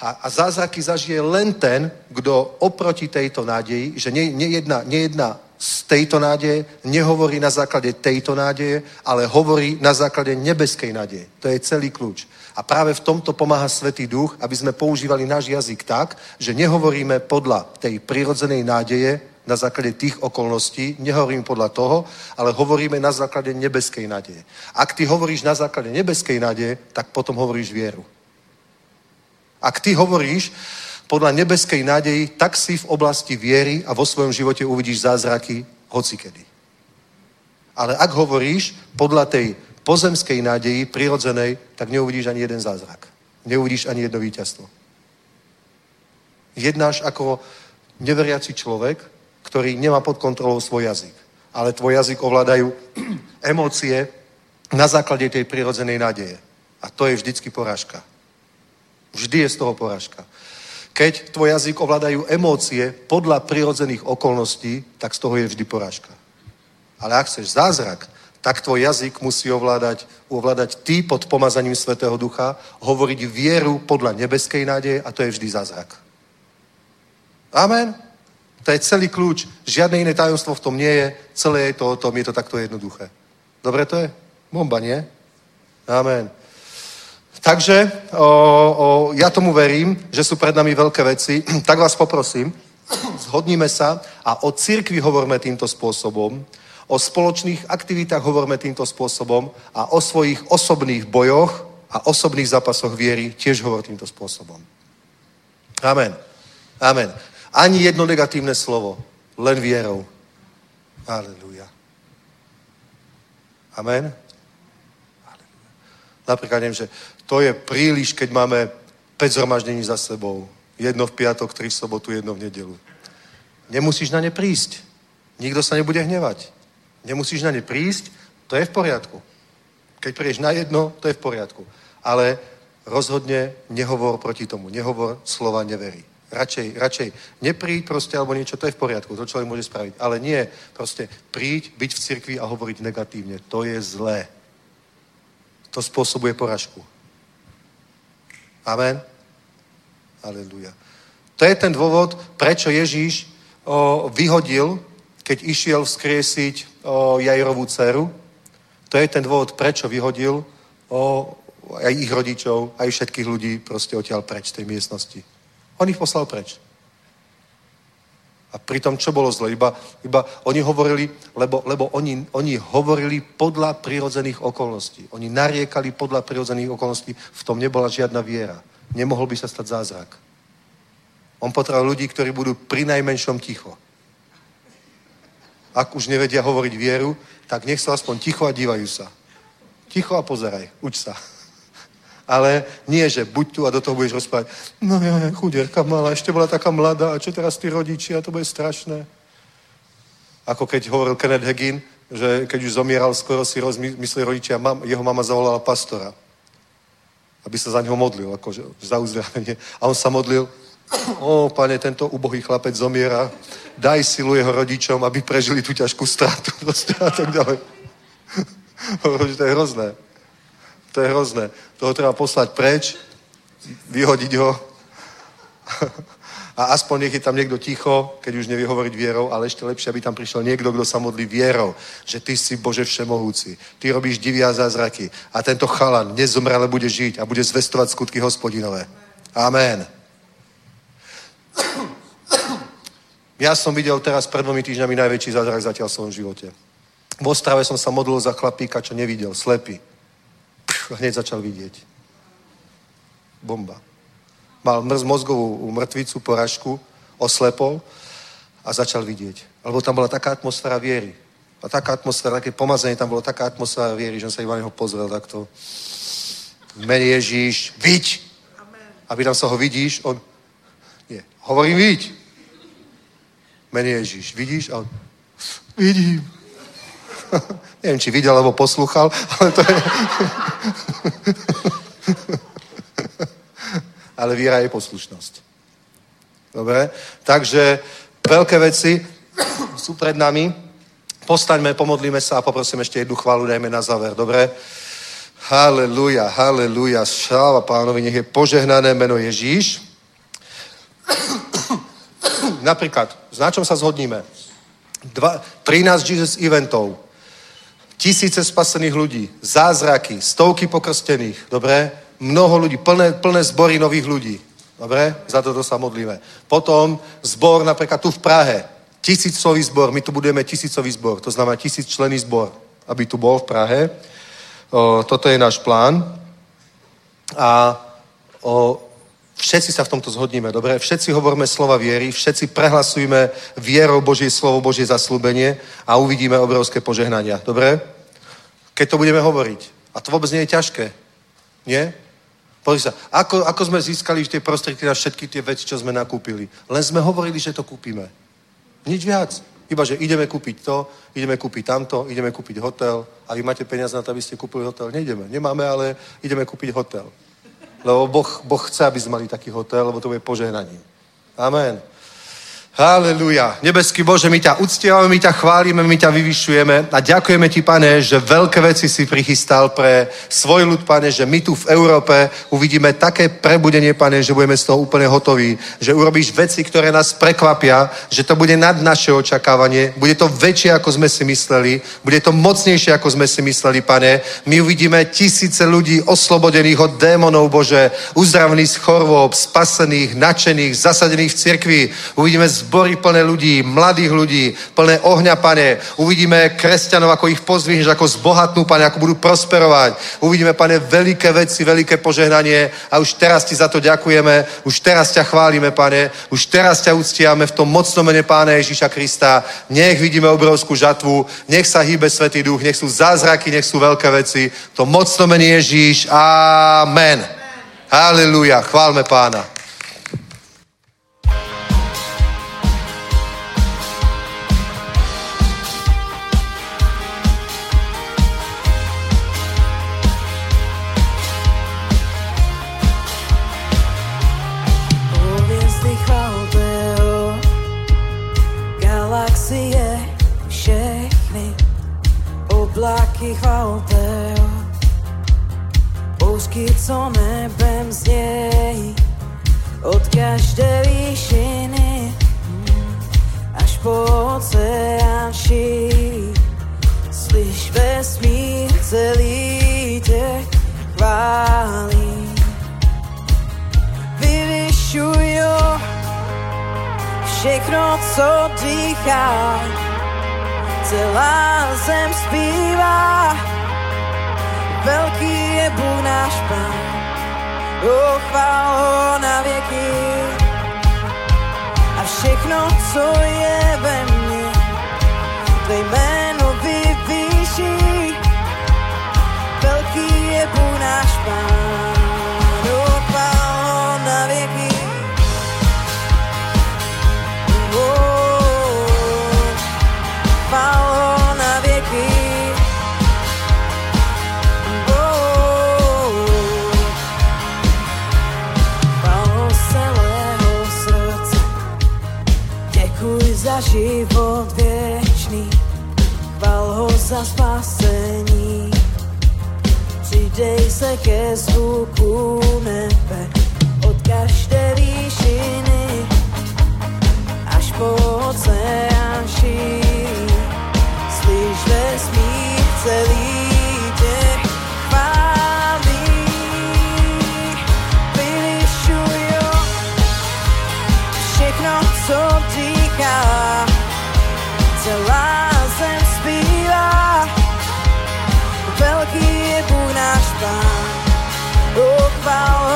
A, a zázraky zažije len ten, kto oproti tejto nádeji, že nie, nie, jedna, nie jedna z tejto nádeje nehovorí na základe tejto nádeje, ale hovorí na základe nebeskej nádeje. To je celý kľúč. A práve v tomto pomáha Svetý Duch, aby sme používali náš jazyk tak, že nehovoríme podľa tej prirodzenej nádeje, na základe tých okolností, nehovorím podľa toho, ale hovoríme na základe nebeskej nádeje. Ak ty hovoríš na základe nebeskej nádeje, tak potom hovoríš vieru. Ak ty hovoríš podľa nebeskej nádeji, tak si v oblasti viery a vo svojom živote uvidíš zázraky hocikedy. Ale ak hovoríš podľa tej pozemskej nádeji, prirodzenej, tak neuvidíš ani jeden zázrak. Neuvidíš ani jedno víťazstvo. Jednáš ako neveriaci človek, ktorý nemá pod kontrolou svoj jazyk. Ale tvoj jazyk ovládajú emócie na základe tej prirodzenej nádeje. A to je vždycky porážka. Vždy je z toho porážka. Keď tvoj jazyk ovládajú emócie podľa prirodzených okolností, tak z toho je vždy porážka. Ale ak chceš zázrak, tak tvoj jazyk musí ovládať, ovládať ty pod pomazaním Svetého Ducha, hovoriť vieru podľa nebeskej nádeje a to je vždy zázrak. Amen. To je celý kľúč. Žiadne iné tajomstvo v tom nie je. Celé je to o tom, je to takto jednoduché. Dobre to je? Bomba, nie? Amen. Takže o, o, ja tomu verím, že sú pred nami veľké veci. tak vás poprosím, zhodníme sa a o cirkvi hovorme týmto spôsobom, o spoločných aktivitách hovorme týmto spôsobom a o svojich osobných bojoch a osobných zápasoch viery tiež hovor týmto spôsobom. Amen. Amen. Ani jedno negatívne slovo. Len vierou. Aleluja. Amen. Aleluja. Napríklad neviem, že to je príliš, keď máme 5 zhromaždení za sebou. Jedno v piatok, tri v sobotu, jedno v nedelu. Nemusíš na ne prísť. Nikto sa nebude hnevať. Nemusíš na ne prísť, to je v poriadku. Keď prídeš na jedno, to je v poriadku. Ale rozhodne nehovor proti tomu. Nehovor slova neverí. Radšej, radšej nepríď proste alebo niečo, to je v poriadku, to človek môže spraviť. Ale nie, proste príď, byť v cirkvi a hovoriť negatívne. To je zlé. To spôsobuje poražku. Amen? Aleluja. To je ten dôvod, prečo Ježíš o, vyhodil, keď išiel vzkriesiť o, Jairovú dceru. To je ten dôvod, prečo vyhodil o, aj ich rodičov, aj všetkých ľudí proste odtiaľ preč z tej miestnosti. On ich poslal preč. A pritom, čo bolo zle? Iba, iba oni hovorili, lebo, lebo oni, oni hovorili podľa prirodzených okolností. Oni nariekali podľa prirodzených okolností. V tom nebola žiadna viera. Nemohol by sa stať zázrak. On potreboval ľudí, ktorí budú pri najmenšom ticho. Ak už nevedia hovoriť vieru, tak nech sa aspoň ticho a dívajú sa. Ticho a pozeraj. Uč sa ale nie, že buď tu a do toho budeš rozprávať. No ja, chudierka malá, ešte bola taká mladá a čo teraz tí rodičia, to bude strašné. Ako keď hovoril Kenneth Hagin, že keď už zomieral, skoro si rozmysleli rodičia, mam, jeho mama zavolala pastora, aby sa za neho modlil, akože za uzdravenie. A on sa modlil, o, pane, tento ubohý chlapec zomiera, daj silu jeho rodičom, aby prežili tú ťažkú stratu, a tak ďalej. Hovorím, to je hrozné. To je hrozné. Toho treba poslať preč, vyhodiť ho a aspoň nech je tam niekto ticho, keď už nevie hovoriť vierou, ale ešte lepšie, aby tam prišiel niekto, kto sa modlí vierou, že ty si Bože všemohúci, ty robíš divy a zázraky a tento chalan nezomre, bude žiť a bude zvestovať skutky hospodinové. Amen. Ja som videl teraz pred dvomi týždňami najväčší zázrak zatiaľ v svojom živote. V Ostrave som sa modlil za chlapíka, čo nevidel, slepý hneď začal vidieť. Bomba. Mal mrz mozgovú mŕtvicu, poražku, oslepol a začal vidieť. Lebo tam bola taká atmosféra viery. A taká atmosféra, také pomazanie, tam bolo taká atmosféra viery, že on sa iba neho pozrel takto. Mene Ježíš, viď! Aby tam sa ho vidíš, on... Hovorím viď! Mene Ježíš, vidíš? A on... Vidím. Neviem, či videl, alebo poslúchal, ale to je... ale viera je poslušnosť. Dobre? Takže veľké veci sú pred nami. Postaňme, pomodlíme sa a poprosím ešte jednu chválu, dajme na záver. Dobre? Haleluja, haleluja. Sláva pánovi, nech je požehnané meno Ježíš. Napríklad, na čom sa zhodníme? Dva, 13 Jesus eventov, tisíce spasených ľudí, zázraky, stovky pokrstených, dobre? Mnoho ľudí, plné, plné zbory nových ľudí. Dobre? Za toto sa modlíme. Potom zbor napríklad tu v Prahe. Tisícový zbor, my tu budeme tisícový zbor, to znamená tisíc člený zbor, aby tu bol v Prahe. O, toto je náš plán. A o, Všetci sa v tomto zhodníme, dobre? Všetci hovoríme slova viery, všetci prehlasujeme vierou Božie slovo, Božie zaslúbenie a uvidíme obrovské požehnania, dobre? Keď to budeme hovoriť. A to vôbec nie je ťažké. Nie? Pozri sa, ako, ako sme získali tie prostriedky na všetky tie veci, čo sme nakúpili. Len sme hovorili, že to kúpime. Nič viac. Iba, že ideme kúpiť to, ideme kúpiť tamto, ideme kúpiť hotel a vy máte peniaze na to, aby ste kúpili hotel. Nejdeme. Nemáme, ale ideme kúpiť hotel. Lebo boh, boh chce, aby sme mali taký hotel, lebo to bude požehnaním. Amen. Haleluja. Nebeský Bože, my ťa uctievame, my ťa chválime, my ťa vyvyšujeme a ďakujeme ti, pane, že veľké veci si prichystal pre svoj ľud, pane, že my tu v Európe uvidíme také prebudenie, pane, že budeme z toho úplne hotoví, že urobíš veci, ktoré nás prekvapia, že to bude nad naše očakávanie, bude to väčšie, ako sme si mysleli, bude to mocnejšie, ako sme si mysleli, pane. My uvidíme tisíce ľudí oslobodených od démonov, Bože, uzdravených z chorôb, spasených, nadšených, zasadených v cirkvi. Uvidíme zbory plné ľudí, mladých ľudí, plné ohňa, pane. Uvidíme kresťanov, ako ich pozdvihneš, ako zbohatnú, pane, ako budú prosperovať. Uvidíme, pane, veľké veci, veľké požehnanie a už teraz ti za to ďakujeme, už teraz ťa chválime, pane, už teraz ťa uctiame v tom mocnom mene pána Ježíša Krista. Nech vidíme obrovskú žatvu, nech sa hýbe Svetý Duch, nech sú zázraky, nech sú veľké veci. To mocno mene Ježíš. Amen. Halleluja. Chválme pána. Co nebem znějí Od každé výšiny Až po oceán šíří Slyš vesmír celý tě chválí. Vyvyšujo všechno, co dýchá celá zem zpívá. Veľký je Bůh náš Pán, oh, chvál ho na věky. A všechno, co je ve mně, tvé jméno život věčný, chval ho za spasení. Přidej se ke zvuku nebe od každé výšiny až po oceán šíří. Slyš vesmír celý tě chválí. Vylišujo všechno, co dýchá celá zem zpívá. Veľký je Bůh náš Pán, uchval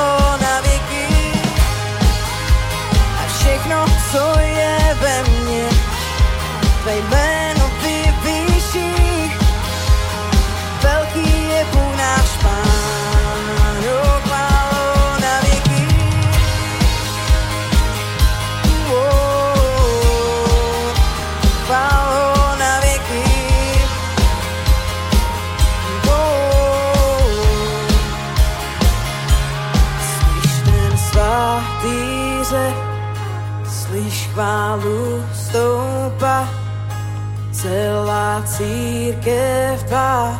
církev tvá,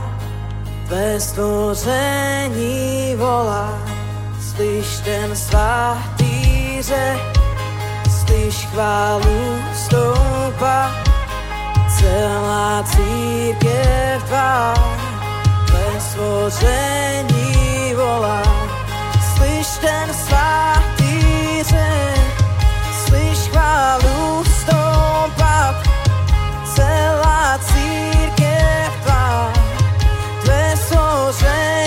tvé stvoření volá. Slyš ten svatý řek, slyš chválu stoupa, celá církev tvá, tvé stvoření volá. Slyš ten svatý řek, slyš chválu stvoření